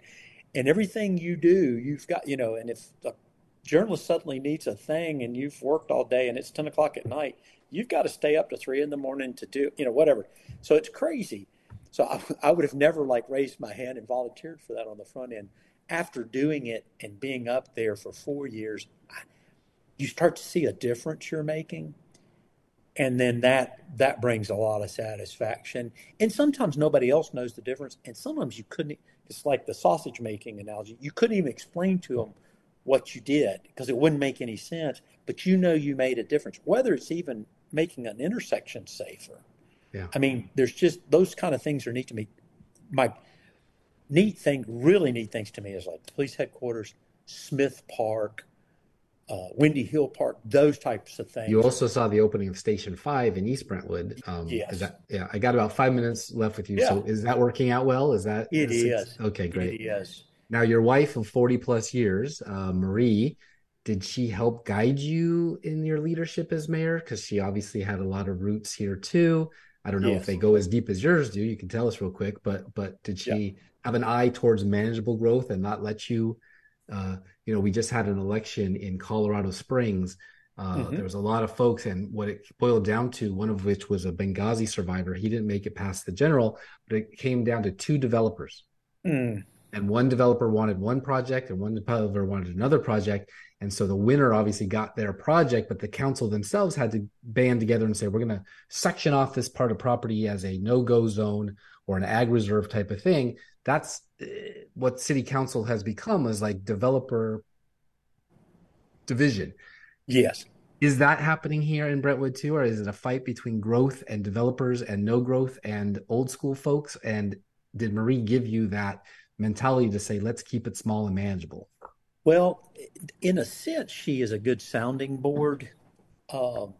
And everything you do, you've got, you know, and if a journalist suddenly needs a thing and you've worked all day and it's 10 o'clock at night, you've got to stay up to three in the morning to do, you know, whatever. So it's crazy. So I, I would have never like raised my hand and volunteered for that on the front end. After doing it and being up there for four years, you start to see a difference you're making and then that that brings a lot of satisfaction. And sometimes nobody else knows the difference. And sometimes you couldn't it's like the sausage making analogy you couldn't even explain to them what you did because it wouldn't make any sense. But you know you made a difference whether it's even making an intersection safer. Yeah. I mean there's just those kind of things are neat to me. My neat thing really neat things to me is like police headquarters smith park uh, Windy Hill Park, those types of things. You also saw the opening of Station Five in East Brentwood. Um, yes. That, yeah, I got about five minutes left with you. Yeah. So is that working out well? Is that it is okay? Great. It is. Now, your wife of forty plus years, uh, Marie, did she help guide you in your leadership as mayor? Because she obviously had a lot of roots here too. I don't know yes. if they go as deep as yours do. You can tell us real quick, but but did she yeah. have an eye towards manageable growth and not let you? Uh, you know, we just had an election in Colorado Springs. Uh, mm-hmm. There was a lot of folks, and what it boiled down to, one of which was a Benghazi survivor. He didn't make it past the general, but it came down to two developers. Mm. And one developer wanted one project, and one developer wanted another project. And so the winner obviously got their project, but the council themselves had to band together and say, we're going to section off this part of property as a no go zone or an ag reserve type of thing. That's uh, what city council has become is like developer division. Yes. Is that happening here in Brentwood too? Or is it a fight between growth and developers and no growth and old school folks? And did Marie give you that mentality to say, let's keep it small and manageable? Well, in a sense, she is a good sounding board. Um,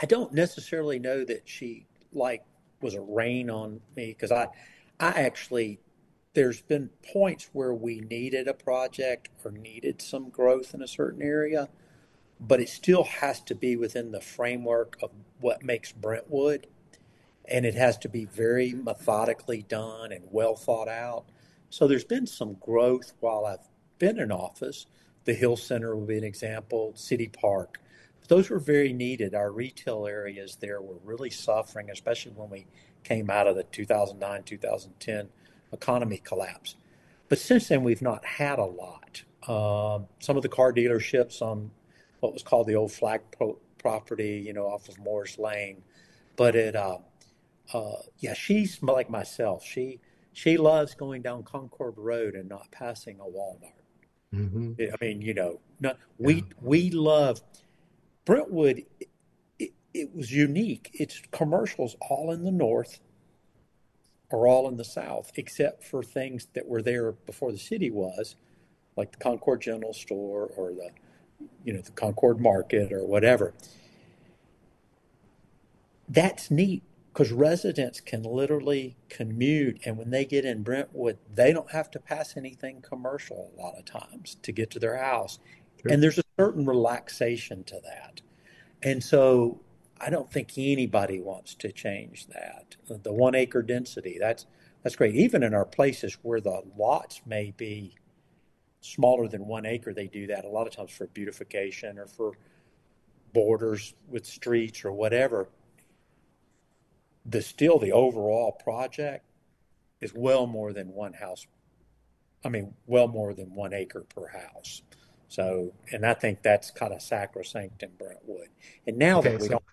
I don't necessarily know that she like was a rain on me because I, I actually, there's been points where we needed a project or needed some growth in a certain area, but it still has to be within the framework of what makes Brentwood, and it has to be very methodically done and well thought out. So there's been some growth while I've been in office. The Hill Center would be an example, City Park. Those were very needed. Our retail areas there were really suffering, especially when we came out of the 2009 2010 economy collapse. But since then, we've not had a lot. Uh, some of the car dealerships on what was called the old flag pro- property, you know, off of Moores Lane. But it, uh, uh, yeah, she's like myself. She she loves going down Concord Road and not passing a Walmart. Mm-hmm. I mean, you know, not, we yeah. we love Brentwood. It, it, was unique. Its commercials all in the north or all in the south, except for things that were there before the city was, like the Concord General Store or the you know the Concord Market or whatever. That's neat because residents can literally commute and when they get in brentwood they don't have to pass anything commercial a lot of times to get to their house sure. and there's a certain relaxation to that and so i don't think anybody wants to change that the one acre density that's that's great even in our places where the lots may be smaller than one acre they do that a lot of times for beautification or for borders with streets or whatever the still the overall project is well more than one house. I mean, well more than one acre per house. So, and I think that's kind of sacrosanct in Brentwood. And now okay, that we so don't.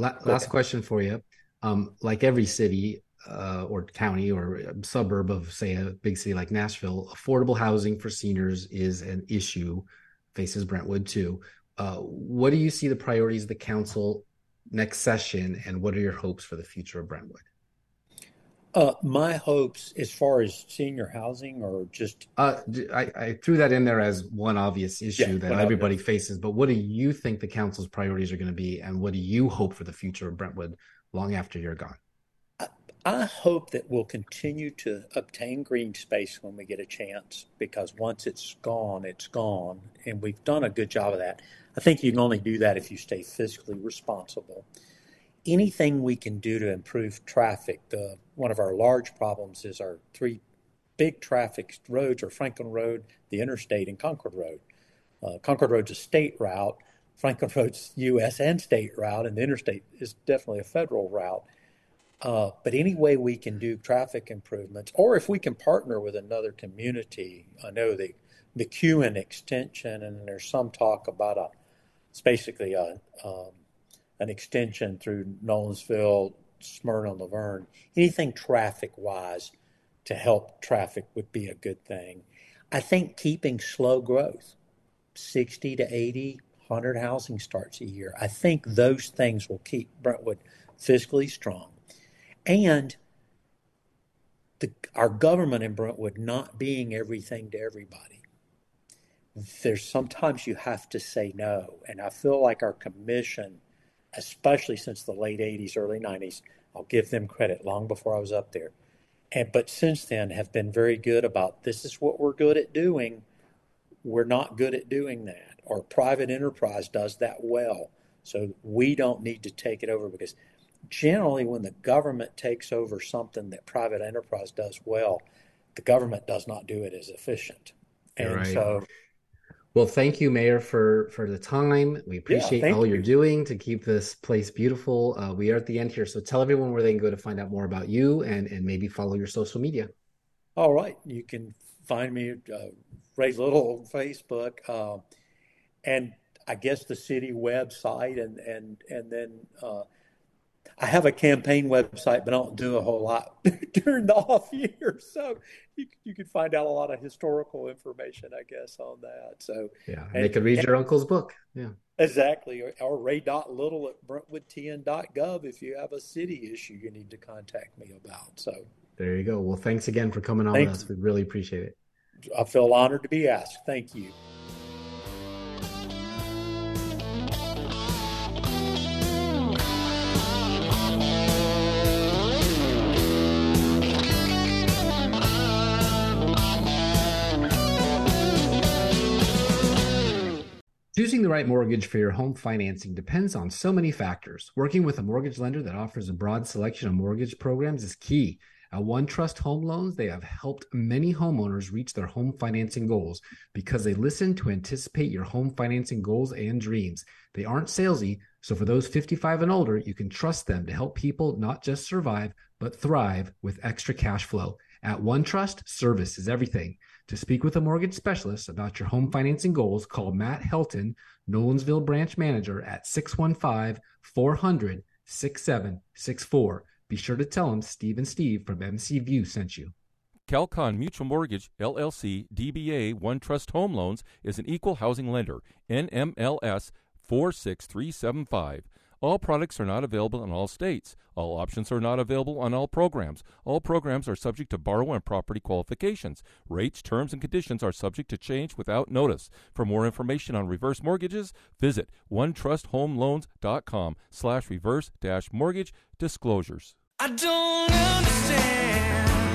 La- last question for you. Um, like every city uh, or county or suburb of, say, a big city like Nashville, affordable housing for seniors is an issue, faces Brentwood too. Uh, what do you see the priorities of the council next session, and what are your hopes for the future of Brentwood? Uh, my hopes, as far as senior housing, or just uh, I, I, threw that in there as one obvious issue yeah, that everybody obvious. faces. But what do you think the council's priorities are going to be, and what do you hope for the future of Brentwood long after you're gone? I, I hope that we'll continue to obtain green space when we get a chance, because once it's gone, it's gone, and we've done a good job of that. I think you can only do that if you stay fiscally responsible. Anything we can do to improve traffic, the, one of our large problems is our three big traffic roads are Franklin Road, the interstate, and Concord Road. Uh, Concord Road's a state route. Franklin Road's U.S. and state route, and the interstate is definitely a federal route. Uh, but any way we can do traffic improvements, or if we can partner with another community, I know the the McEwen extension, and there's some talk about a it's basically a, um, an extension through Nolensville, Smyrna, La Vergne. Anything traffic wise to help traffic would be a good thing. I think keeping slow growth, 60 to 80, 100 housing starts a year, I think those things will keep Brentwood fiscally strong. And the, our government in Brentwood not being everything to everybody there's sometimes you have to say no. And I feel like our commission, especially since the late 80s, early 90s, I'll give them credit long before I was up there. And but since then have been very good about this is what we're good at doing. We're not good at doing that. Or private enterprise does that well. So we don't need to take it over because generally, when the government takes over something that private enterprise does well, the government does not do it as efficient. And right. so well, thank you, Mayor, for for the time. We appreciate yeah, all you. are doing to keep this place beautiful. Uh, we are at the end here, so tell everyone where they can go to find out more about you and and maybe follow your social media. All right, you can find me uh, Rhea Little on Facebook, uh, and I guess the city website, and and and then uh, I have a campaign website, but I don't do a whole lot during the off year. So you, you can find out a lot of historical information, I guess, on that. So yeah, and, they could read and, your uncle's book. Yeah, exactly. Or, or rhea.little at brentwoodtn.gov if you have a city issue you need to contact me about. So there you go. Well, thanks again for coming on with us. We really appreciate it. I feel honored to be asked. Thank you. Choosing the right mortgage for your home financing depends on so many factors. Working with a mortgage lender that offers a broad selection of mortgage programs is key. At OneTrust Home Loans, they have helped many homeowners reach their home financing goals because they listen to anticipate your home financing goals and dreams. They aren't salesy, so for those 55 and older, you can trust them to help people not just survive, but thrive with extra cash flow. At OneTrust, service is everything. To speak with a mortgage specialist about your home financing goals, call Matt Helton, Nolensville branch manager at 615 400 6764. Be sure to tell him Steve and Steve from MC View sent you. Calcon Mutual Mortgage, LLC, DBA One Trust Home Loans is an equal housing lender, NMLS 46375. All products are not available in all states. All options are not available on all programs. All programs are subject to borrower and property qualifications. Rates, terms, and conditions are subject to change without notice. For more information on reverse mortgages, visit onetrusthomeloans.com slash reverse dash mortgage disclosures. I don't understand.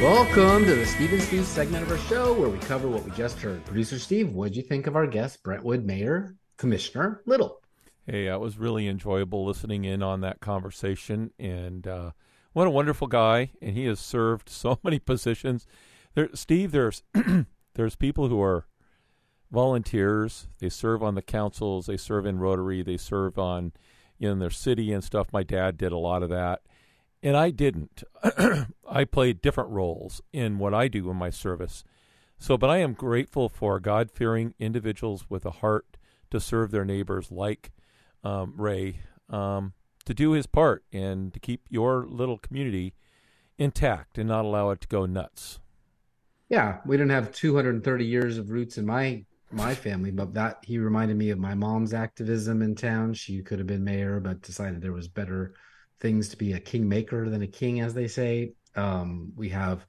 Welcome to the Steve and Steve segment of our show where we cover what we just heard. Producer Steve, what did you think of our guest, Brentwood Mayor Commissioner Little? Hey, that was really enjoyable listening in on that conversation. And uh, what a wonderful guy. And he has served so many positions. There, Steve, there's there's people who are volunteers. They serve on the councils. They serve in Rotary. They serve on in their city and stuff. My dad did a lot of that and I didn't. I played different roles in what I do in my service. So, but I am grateful for God fearing individuals with a heart to serve their neighbors, like um, Rhea, um, to do his part and to keep your little community intact and not allow it to go nuts. Yeah, we didn't have 230 years of roots in my my family, but that he reminded me of my mom's activism in town. She could have been mayor, but decided there was better things to be a kingmaker than a king, as they say. Um, we have,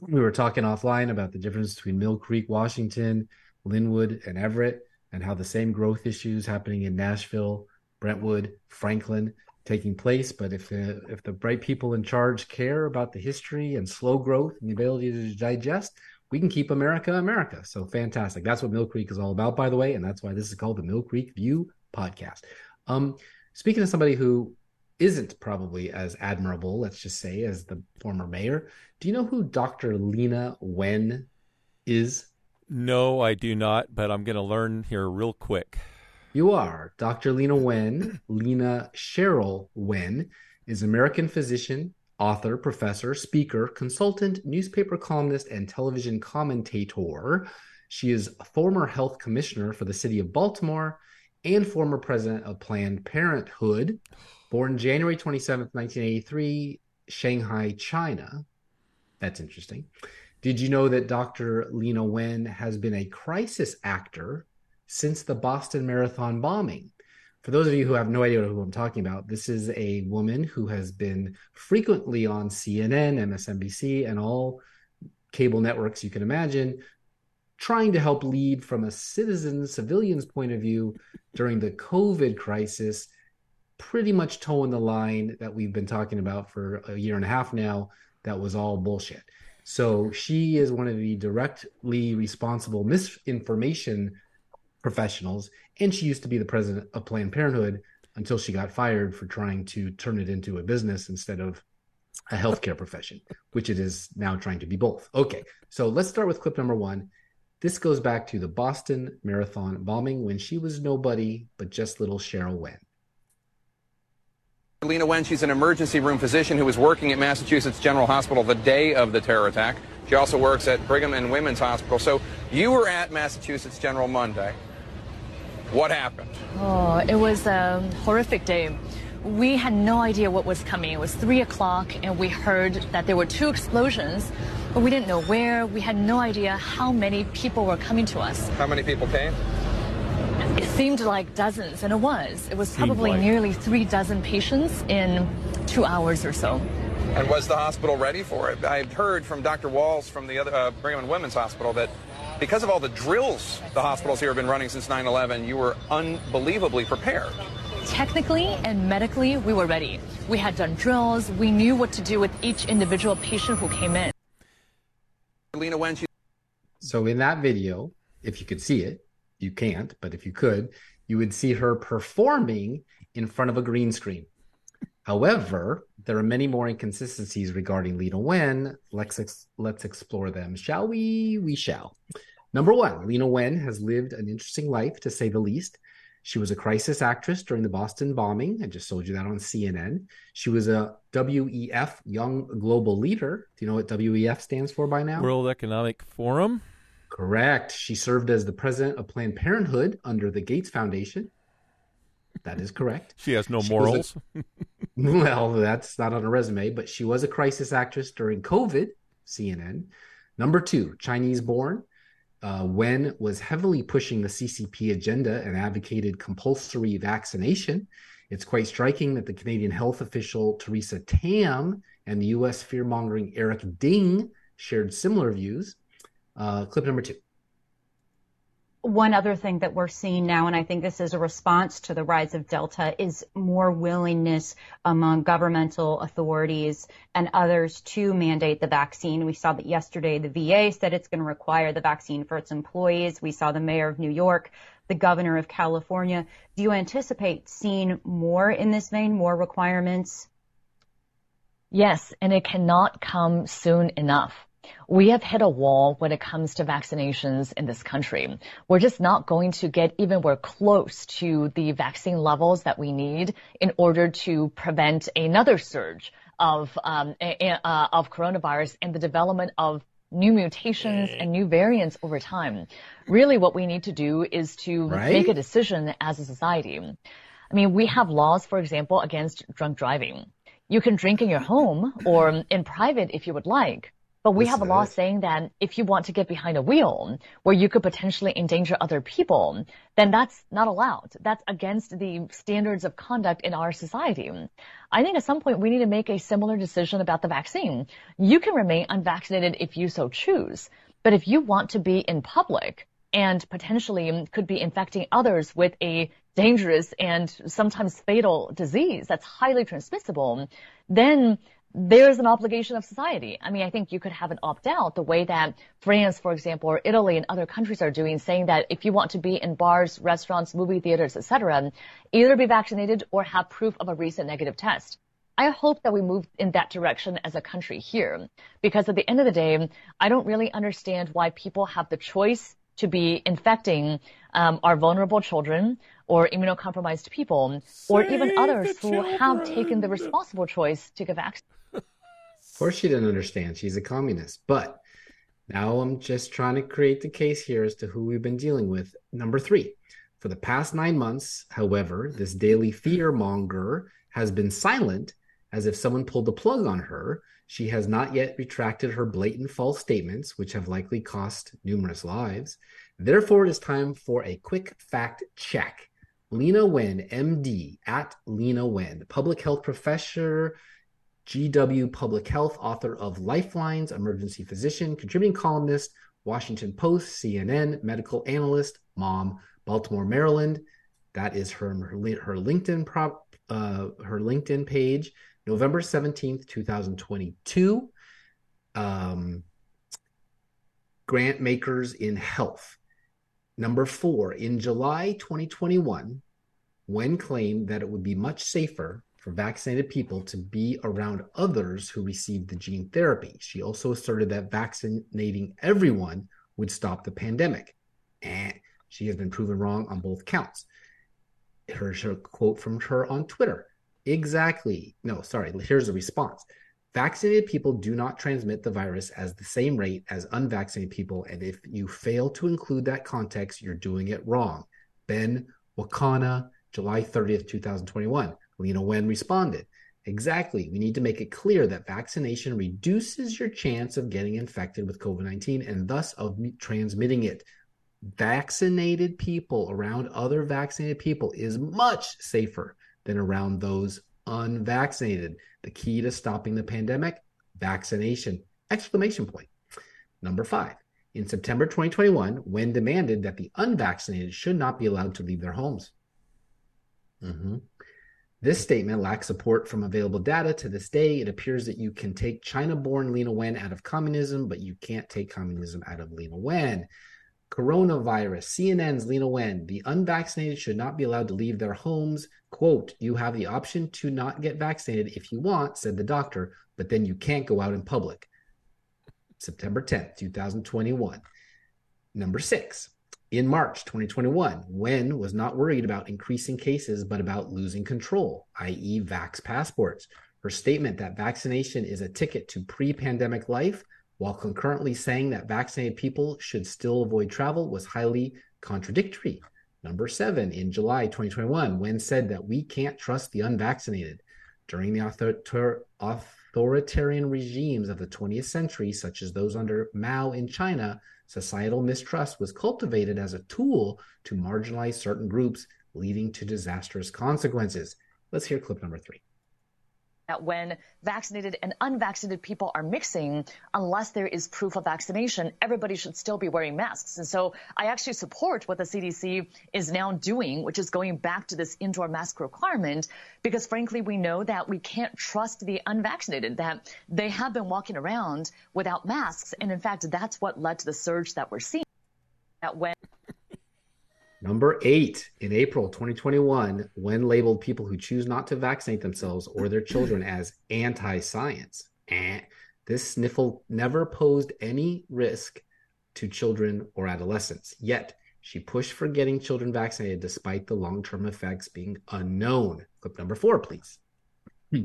we were talking offline about the difference between Mill Creek, Washington, Lynnwood, and Everett, and how the same growth issues happening in Nashville, Brentwood, Franklin taking place. But if the if the bright people in charge care about the history and slow growth and the ability to digest, we can keep America America. So fantastic. That's what Mill Creek is all about, by the way, and that's why this is called the Mill Creek View podcast. Um, speaking of somebody who isn't probably as admirable, let's just say, as the former mayor. Do you know who Dr. Leana Wen is? No, I do not, but I'm going to learn here real quick. You are. Dr. Leana Wen, Leana Cheryl Wen, is American physician, author, professor, speaker, consultant, newspaper columnist, and television commentator. She is a former health commissioner for the city of Baltimore and former president of Planned Parenthood. Born January 27th, 1983, Shanghai, China. That's interesting. Did you know that Dr. Leana Wen has been a crisis actor since the Boston Marathon bombing? For those of you who have no idea who I'm talking about, this is a woman who has been frequently on CNN, MSNBC, and all cable networks you can imagine, trying to help lead from a citizen, civilian's point of view during the COVID crisis pretty much toeing the line that we've been talking about for a year and a half now. That was all bullshit. So she is one of the directly responsible misinformation professionals, and she used to be the president of Planned Parenthood until she got fired for trying to turn it into a business instead of a healthcare profession, which it is now trying to be both. Okay, so let's start with clip number one. This goes back to the Boston Marathon bombing when she was nobody but just little Cheryl Wen. Leana Wen, she's an emergency room physician who was working at Massachusetts General Hospital the day of the terror attack. She also works at Brigham and Women's Hospital. So you were at Massachusetts General Monday. What happened? Oh, it was a horrific day. We had no idea what was coming. It was 3 o'clock, and we heard that there were two explosions, but we didn't know where. We had no idea how many people were coming to us. How many people came? It seemed like dozens, and it was. It was probably like. nearly three dozen patients in two hours or so. And was the hospital ready for it? I've heard from Dr. Walls from the other uh, Brigham and Women's Hospital that because of all the drills the hospitals here have been running since 9/11, you were unbelievably prepared. Technically and medically, we were ready. We had done drills. We knew what to do with each individual patient who came in. Leana Wen. So in that video, if you could see it, you can't, but if you could, you would see her performing in front of a green screen. However, there are many more inconsistencies regarding Leana Wen. Let's ex- let's explore them, shall we? We shall. Number one, Leana Wen has lived an interesting life, to say the least. She was a crisis actress during the Boston bombing. I just told you that on CNN. She was a WEF Young Global Leader. Do you know what WEF stands for by now? World Economic Forum. Correct. She served as the president of Planned Parenthood under the Gates Foundation. That is correct. She has no she morals. A, well, that's not on a resume, but she was a crisis actress during COVID, CNN. Number two, Chinese born. Uh, Wen was heavily pushing the CCP agenda and advocated compulsory vaccination. It's quite striking that the Canadian health official Theresa Tam and the U.S. fear mongering Eric Ding shared similar views. Uh, clip number two. One other thing that we're seeing now, and I think this is a response to the rise of Delta, is more willingness among governmental authorities and others to mandate the vaccine. We saw that yesterday the VA said it's going to require the vaccine for its employees. We saw the mayor of New York, the governor of California. Do you anticipate seeing more in this vein, more requirements? Yes, and it cannot come soon enough. We have hit a wall when it comes to vaccinations in this country. We're just not going to get even we're close to the vaccine levels that we need in order to prevent another surge of um, uh, of coronavirus and the development of new mutations and new variants over time. Really, what we need to do is to right? make a decision as a society. I mean, we have laws, for example, against drunk driving. You can drink in your home or in private if you would like. But we have a law saying that if you want to get behind a wheel where you could potentially endanger other people, then that's not allowed. That's against the standards of conduct in our society. I think at some point we need to make a similar decision about the vaccine. You can remain unvaccinated if you so choose. But if you want to be in public and potentially could be infecting others with a dangerous and sometimes fatal disease that's highly transmissible, then there's an obligation of society. I mean, I think you could have an opt out the way that France, for example, or Italy and other countries are doing, saying that if you want to be in bars, restaurants, movie theaters, etc., either be vaccinated or have proof of a recent negative test. I hope that we move in that direction as a country here, because at the end of the day, I don't really understand why people have the choice to be infecting um, our vulnerable children or immunocompromised people, Save or even others who have taken the responsible choice to get vaccinated. Of course, she didn't understand. She's a communist. But now I'm just trying to create the case here as to who we've been dealing with. Number three, for the past nine months, however, this daily fear monger has been silent as if someone pulled the plug on her. She has not yet retracted her blatant false statements, which have likely cost numerous lives. Therefore, it is time for a quick fact check. Leana Wen, MD, at Leana Wen, public health professor, GW Public Health, author of Lifelines, emergency physician, contributing columnist, Washington Post, CNN, medical analyst, mom, Baltimore, Maryland. That is her her, LinkedIn pro- uh, her LinkedIn page, November 17th, 2022. Um, grant makers in health. Number four, in July 2021, Wen claimed that it would be much safer for vaccinated people to be around others who received the gene therapy. She also asserted that vaccinating everyone would stop the pandemic. And she has been proven wrong on both counts. Here's her quote from her on Twitter. Exactly. No, sorry. Here's the response. Vaccinated people do not transmit the virus as the same rate as unvaccinated people. And if you fail to include that context, you're doing it wrong. Ben Wakana, July 30th, 2021. Leana Wen responded. Exactly. We need to make it clear that vaccination reduces your chance of getting infected with COVID 19 and thus of transmitting it. Vaccinated people around other vaccinated people is much safer than around those unvaccinated. The key to stopping the pandemic, vaccination. Exclamation point. Number five. In September 2021, Wen demanded that the unvaccinated should not be allowed to leave their homes. Mm-hmm. This statement lacks support from available data. To this day, it appears that you can take China born Leana Wen out of communism, but you can't take communism out of Leana Wen. Coronavirus, CNN's Leana Wen, the unvaccinated should not be allowed to leave their homes. Quote, you have the option to not get vaccinated if you want, said the doctor, but then you can't go out in public. September 10th, 2021. Number six, in March 2021, Wen was not worried about increasing cases, but about losing control, i.e., vax passports. Her statement that vaccination is a ticket to pre pandemic life while concurrently saying that vaccinated people should still avoid travel was highly contradictory. Number seven, in July 2021, Wen said that we can't trust the unvaccinated. During the author- authoritarian regimes of the 20th century, such as those under Mao in China, societal mistrust was cultivated as a tool to marginalize certain groups, leading to disastrous consequences. Let's hear clip number three that when vaccinated and unvaccinated people are mixing, unless there is proof of vaccination, everybody should still be wearing masks. And so I actually support what the CDC is now doing, which is going back to this indoor mask requirement, because frankly, we know that we can't trust the unvaccinated, that they have been walking around without masks. And in fact, that's what led to the surge that we're seeing. That when Number eight, in April 2021, Wen labeled people who choose not to vaccinate themselves or their children as anti science. Eh. This sniffle never posed any risk to children or adolescents. Yet, she pushed for getting children vaccinated despite the long term effects being unknown. Clip number four, please. Hmm.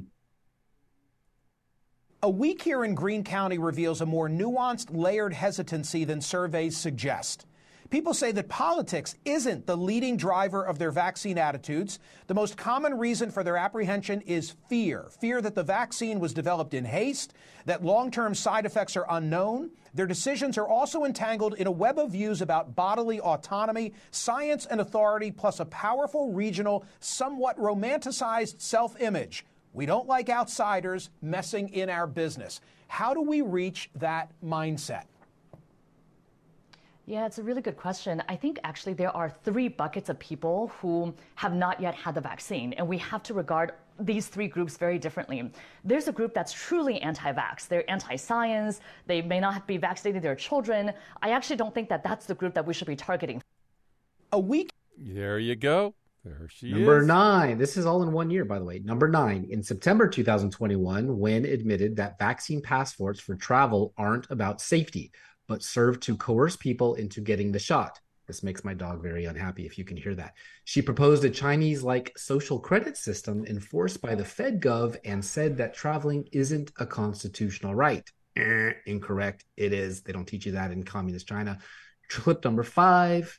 A week here in Greene County reveals a more nuanced, layered hesitancy than surveys suggest. People say that politics isn't the leading driver of their vaccine attitudes. The most common reason for their apprehension is fear fear that the vaccine was developed in haste, that long term side effects are unknown. Their decisions are also entangled in a web of views about bodily autonomy, science and authority, plus a powerful regional, somewhat romanticized self image. We don't like outsiders messing in our business. How do we reach that mindset? Yeah, it's a really good question. I think actually there are three buckets of people who have not yet had the vaccine, and we have to regard these three groups very differently. There's a group that's truly anti vax, they're anti science, they may not be vaccinating their children. I actually don't think that that's the group that we should be targeting. A week. There you go. There she is. Number is. nine. This is all in one year, by the way. Number nine. In September 2021, Wen admitted that vaccine passports for travel aren't about safety, but serve to coerce people into getting the shot. This makes my dog very unhappy if you can hear that. She proposed a Chinese like social credit system enforced by the FedGov and said that traveling isn't a constitutional right. Eh, incorrect. It is. They don't teach you that in communist China. Clip number five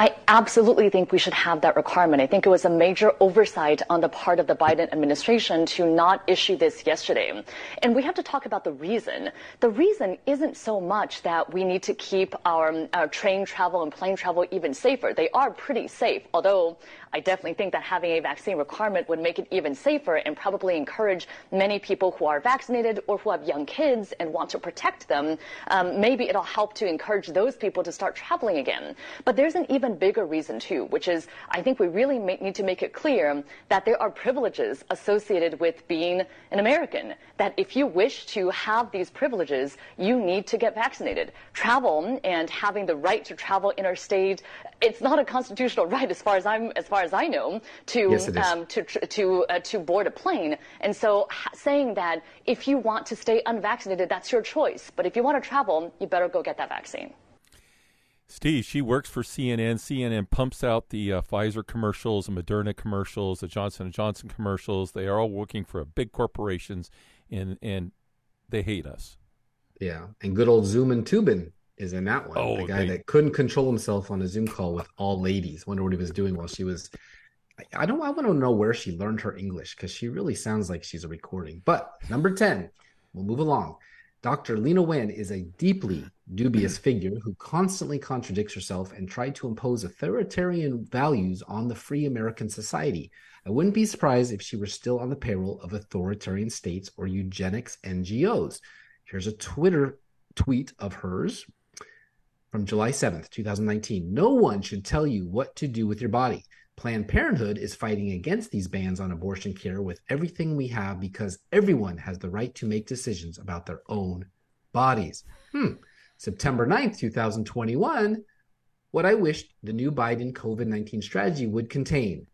I absolutely think we should have that requirement. I think it was a major oversight on the part of the Biden administration to not issue this yesterday. And we have to talk about the reason. The reason isn't so much that we need to keep our, um, our train travel and plane travel even safer. They are pretty safe, although I definitely think that having a vaccine requirement would make it even safer and probably encourage many people who are vaccinated or who have young kids and want to protect them. Um, maybe it'll help to encourage those people to start traveling again. But there's an even bigger reason too, which is I think we really need to make it clear that there are privileges associated with being an American. That if you wish to have these privileges, you need to get vaccinated. Travel and having the right to travel interstate, it's not a constitutional right as far as I'm as far as I know to yes, um, to to uh, to board a plane. And so saying that if you want to stay unvaccinated, that's your choice. But if you want to travel, you better go get that vaccine. Steve, she works for CNN. CNN pumps out the uh, Pfizer commercials, the Moderna commercials, the Johnson & Johnson commercials. They are all working for big corporations, and and they hate us. Yeah, and good old Zoomin Toobin is in that one. Oh, the guy they... that couldn't control himself on a Zoom call with all ladies. Wonder what he was doing while she was. I don't. I want to know where she learned her English because she really sounds like she's a recording. But number ten, we'll move along. Dr. Leana Wen is a deeply dubious figure who constantly contradicts herself and tried to impose authoritarian values on the free American society. I wouldn't be surprised if she were still on the payroll of authoritarian states or eugenics NGOs. Here's a Twitter tweet of hers from July 7th, 2019. No one should tell you what to do with your body. Planned Parenthood is fighting against these bans on abortion care with everything we have because everyone has the right to make decisions about their own bodies. Hmm. September 9th, 2021, what I wished the new Biden COVID 19 strategy would contain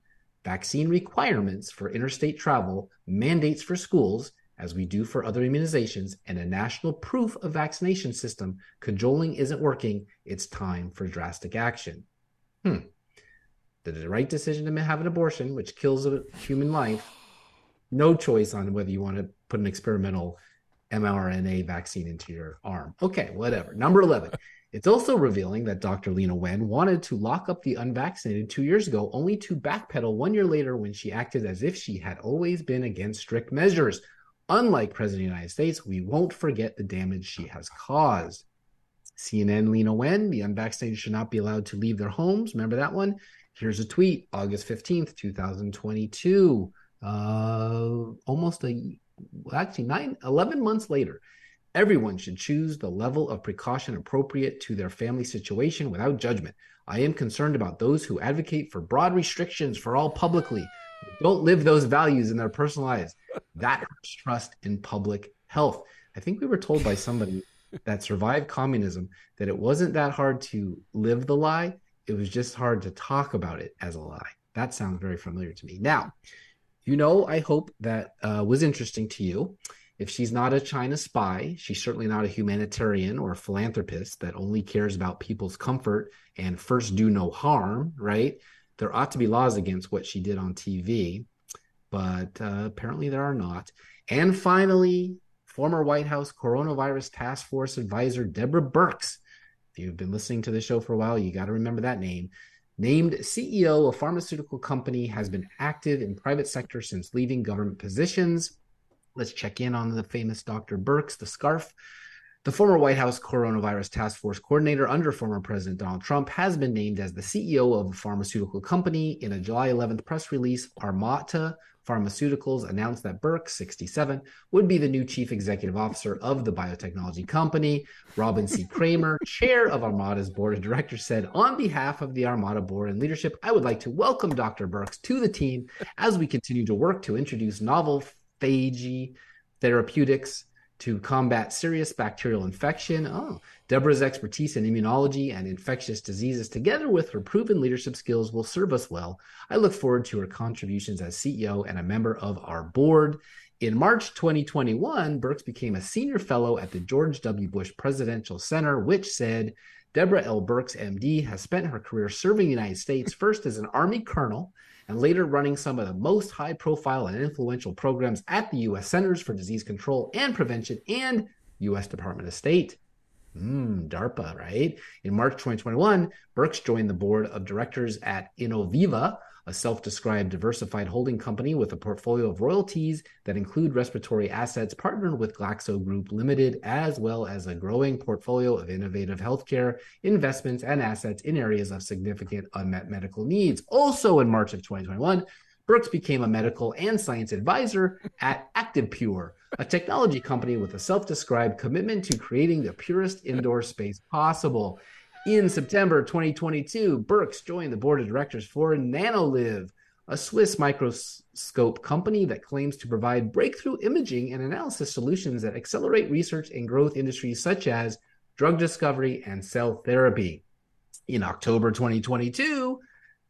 vaccine requirements for interstate travel, mandates for schools, as we do for other immunizations, and a national proof of vaccination system. Cajoling isn't working. It's time for drastic action. Hmm the right decision to have an abortion, which kills a human life. No choice on whether you want to put an experimental mRNA vaccine into your arm. Okay, whatever. Number 11. It's also revealing that Dr. Leana Wen wanted to lock up the unvaccinated two years ago, only to backpedal one year later when she acted as if she had always been against strict measures. Unlike President of the United States, we won't forget the damage she has caused. CNN Leana Wen, the unvaccinated should not be allowed to leave their homes. Remember that one? Here's a tweet, August 15th, 2022. Uh, almost a, actually nine, 11 months later. Everyone should choose the level of precaution appropriate to their family situation without judgment. I am concerned about those who advocate for broad restrictions for all publicly. Don't live those values in their personal lives. That hurts trust in public health. I think we were told by somebody that survived communism that it wasn't that hard to live the lie it was just hard to talk about it as a lie. That sounds very familiar to me. Now, you know, I hope that uh, was interesting to you. If she's not a China spy, she's certainly not a humanitarian or a philanthropist that only cares about people's comfort and first do no harm, right? There ought to be laws against what she did on TV, but uh, apparently there are not. And finally, former White House coronavirus task force advisor Deborah Birx if you've been listening to the show for a while, you got to remember that name. Named CEO of pharmaceutical company, has been active in private sector since leaving government positions. Let's check in on the famous Dr. Birx, the scarf. The former White House coronavirus task force coordinator under former President Donald Trump has been named as the CEO of a pharmaceutical company. In a July 11th press release, Armata Pharmaceuticals announced that Birx, 67, would be the new chief executive officer of the biotechnology company. Robin C. Kramer, chair of Armata's board of directors, said, On behalf of the Armata board and leadership, I would like to welcome Dr. Birx to the team as we continue to work to introduce novel phage therapeutics to combat serious bacterial infection. Oh, Deborah's expertise in immunology and infectious diseases, together with her proven leadership skills, will serve us well. I look forward to her contributions as CEO and a member of our board. In March 2021, Birx became a senior fellow at the George W. Bush Presidential Center, which said Deborah L. Birx, MD, has spent her career serving the United States first as an Army colonel and later running some of the most high profile and influential programs at the U.S. Centers for Disease Control and Prevention and U.S. Department of State. Mm, DARPA, right? In March 2021, Birx joined the board of directors at Innoviva, a self described diversified holding company with a portfolio of royalties that include respiratory assets partnered with Glaxo Group Limited, as well as a growing portfolio of innovative healthcare investments and assets in areas of significant unmet medical needs. Also, in March of 2021, Birx became a medical and science advisor at ActivePure, a technology company with a self described commitment to creating the purest indoor space possible. In September 2022, Birx joined the board of directors for Nanolive, a Swiss microscope company that claims to provide breakthrough imaging and analysis solutions that accelerate research in growth industries such as drug discovery and cell therapy. In October 2022,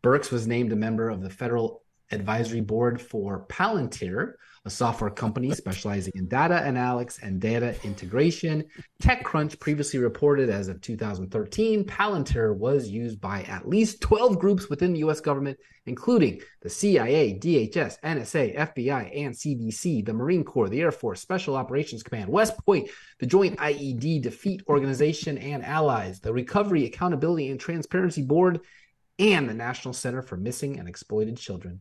Birx was named a member of the Federal Advisory Board for Palantir, a software company specializing in data analytics and data integration. TechCrunch previously reported as of 2013, Palantir was used by at least 12 groups within the US government, including the CIA, DHS, NSA, FBI, and CDC, the Marine Corps, the Air Force, Special Operations Command, West Point, the Joint IED Defeat Organization, and allies, the Recovery, Accountability, and Transparency Board, and the National Center for Missing and Exploited Children.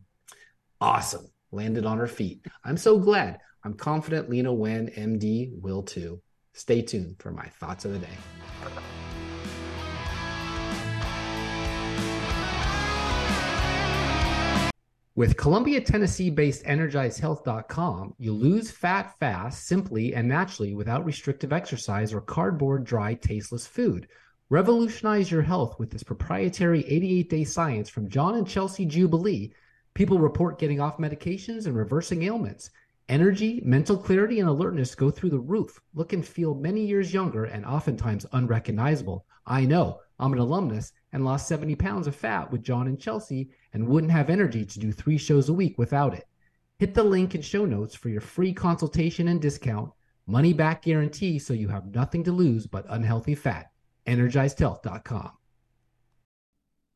Awesome landed on her feet. I'm so glad. I'm confident Leana Wen, MD, will too. Stay tuned for my thoughts of the day. With Columbia, Tennessee based EnergizedHealth.com, you lose fat fast, simply and naturally without restrictive exercise or cardboard, dry, tasteless food. Revolutionize your health with this proprietary 88 day science from John and Chelsea Jubilee People report getting off medications and reversing ailments. Energy, mental clarity, and alertness go through the roof. Look and feel many years younger and oftentimes unrecognizable. I know. I'm an alumnus and lost 70 pounds of fat with John and Chelsea and wouldn't have energy to do three shows a week without it. Hit the link in show notes for your free consultation and discount, money back guarantee so you have nothing to lose but unhealthy fat. EnergizedHealth.com.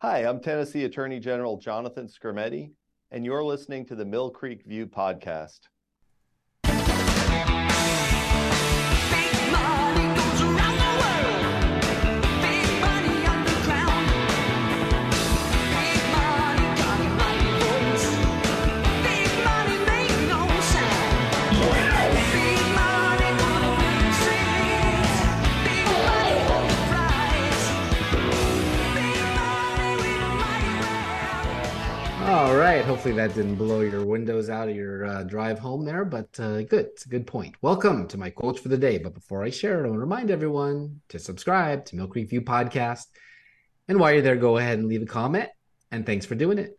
Hi, I'm Tennessee Attorney General Jonathan Skrmetti and you're listening to the Mill Creek View podcast. All right. Hopefully that didn't blow your windows out of your uh, drive home there, but uh, good. It's a good point. Welcome to my quotes for the day. But before I share it, I want to remind everyone to subscribe to Mill Creek View Podcast. And while you're there, go ahead and leave a comment. And thanks for doing it.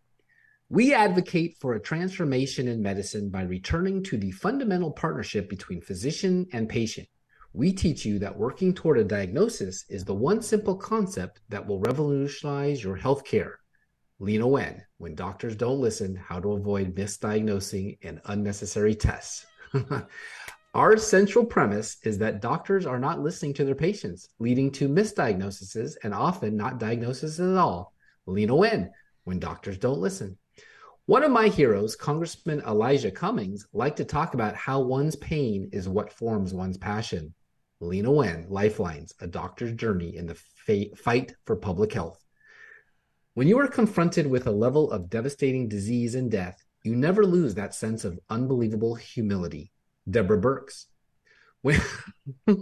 We advocate for a transformation in medicine by returning to the fundamental partnership between physician and patient. We teach you that working toward a diagnosis is the one simple concept that will revolutionize your healthcare. Leana Wen, when doctors don't listen, how to avoid misdiagnosing and unnecessary tests. Our central premise is that doctors are not listening to their patients, leading to misdiagnoses and often not diagnoses at all. Leana Wen, when doctors don't listen. One of my heroes, Congressman Elijah Cummings, liked to talk about how one's pain is what forms one's passion. Leana Wen, Lifelines, a doctor's journey in the fight for public health. When you are confronted with a level of devastating disease and death, you never lose that sense of unbelievable humility. Deborah Birx. When,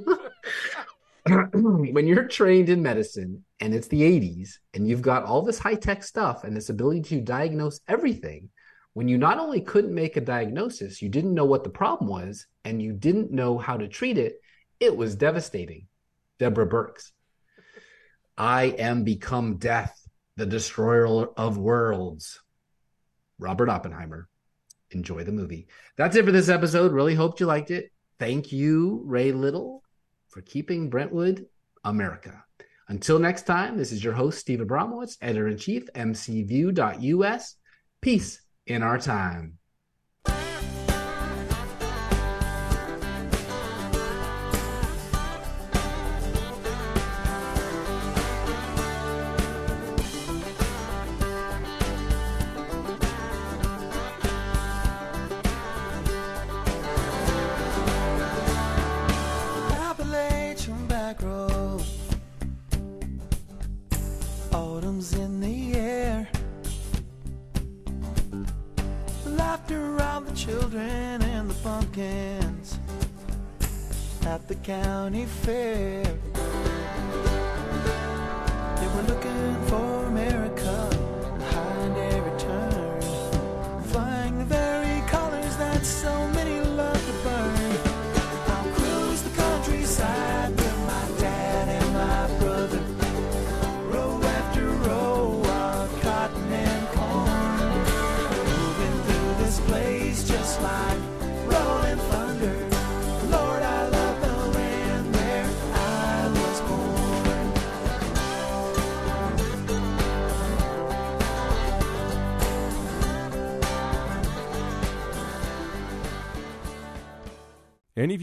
when you're trained in medicine and it's the 80s and you've got all this high tech stuff and this ability to diagnose everything, when you not only couldn't make a diagnosis, you didn't know what the problem was and you didn't know how to treat it, it was devastating. Deborah Birx. I am become death the Destroyer of Worlds, Robert Oppenheimer. Enjoy the movie. That's it for this episode. Really hoped you liked it. Thank you, Rhea Little, for keeping Brentwood America. Until next time, this is your host, Steve Abramowitz, editor in chief, mcview.us. Peace in our time.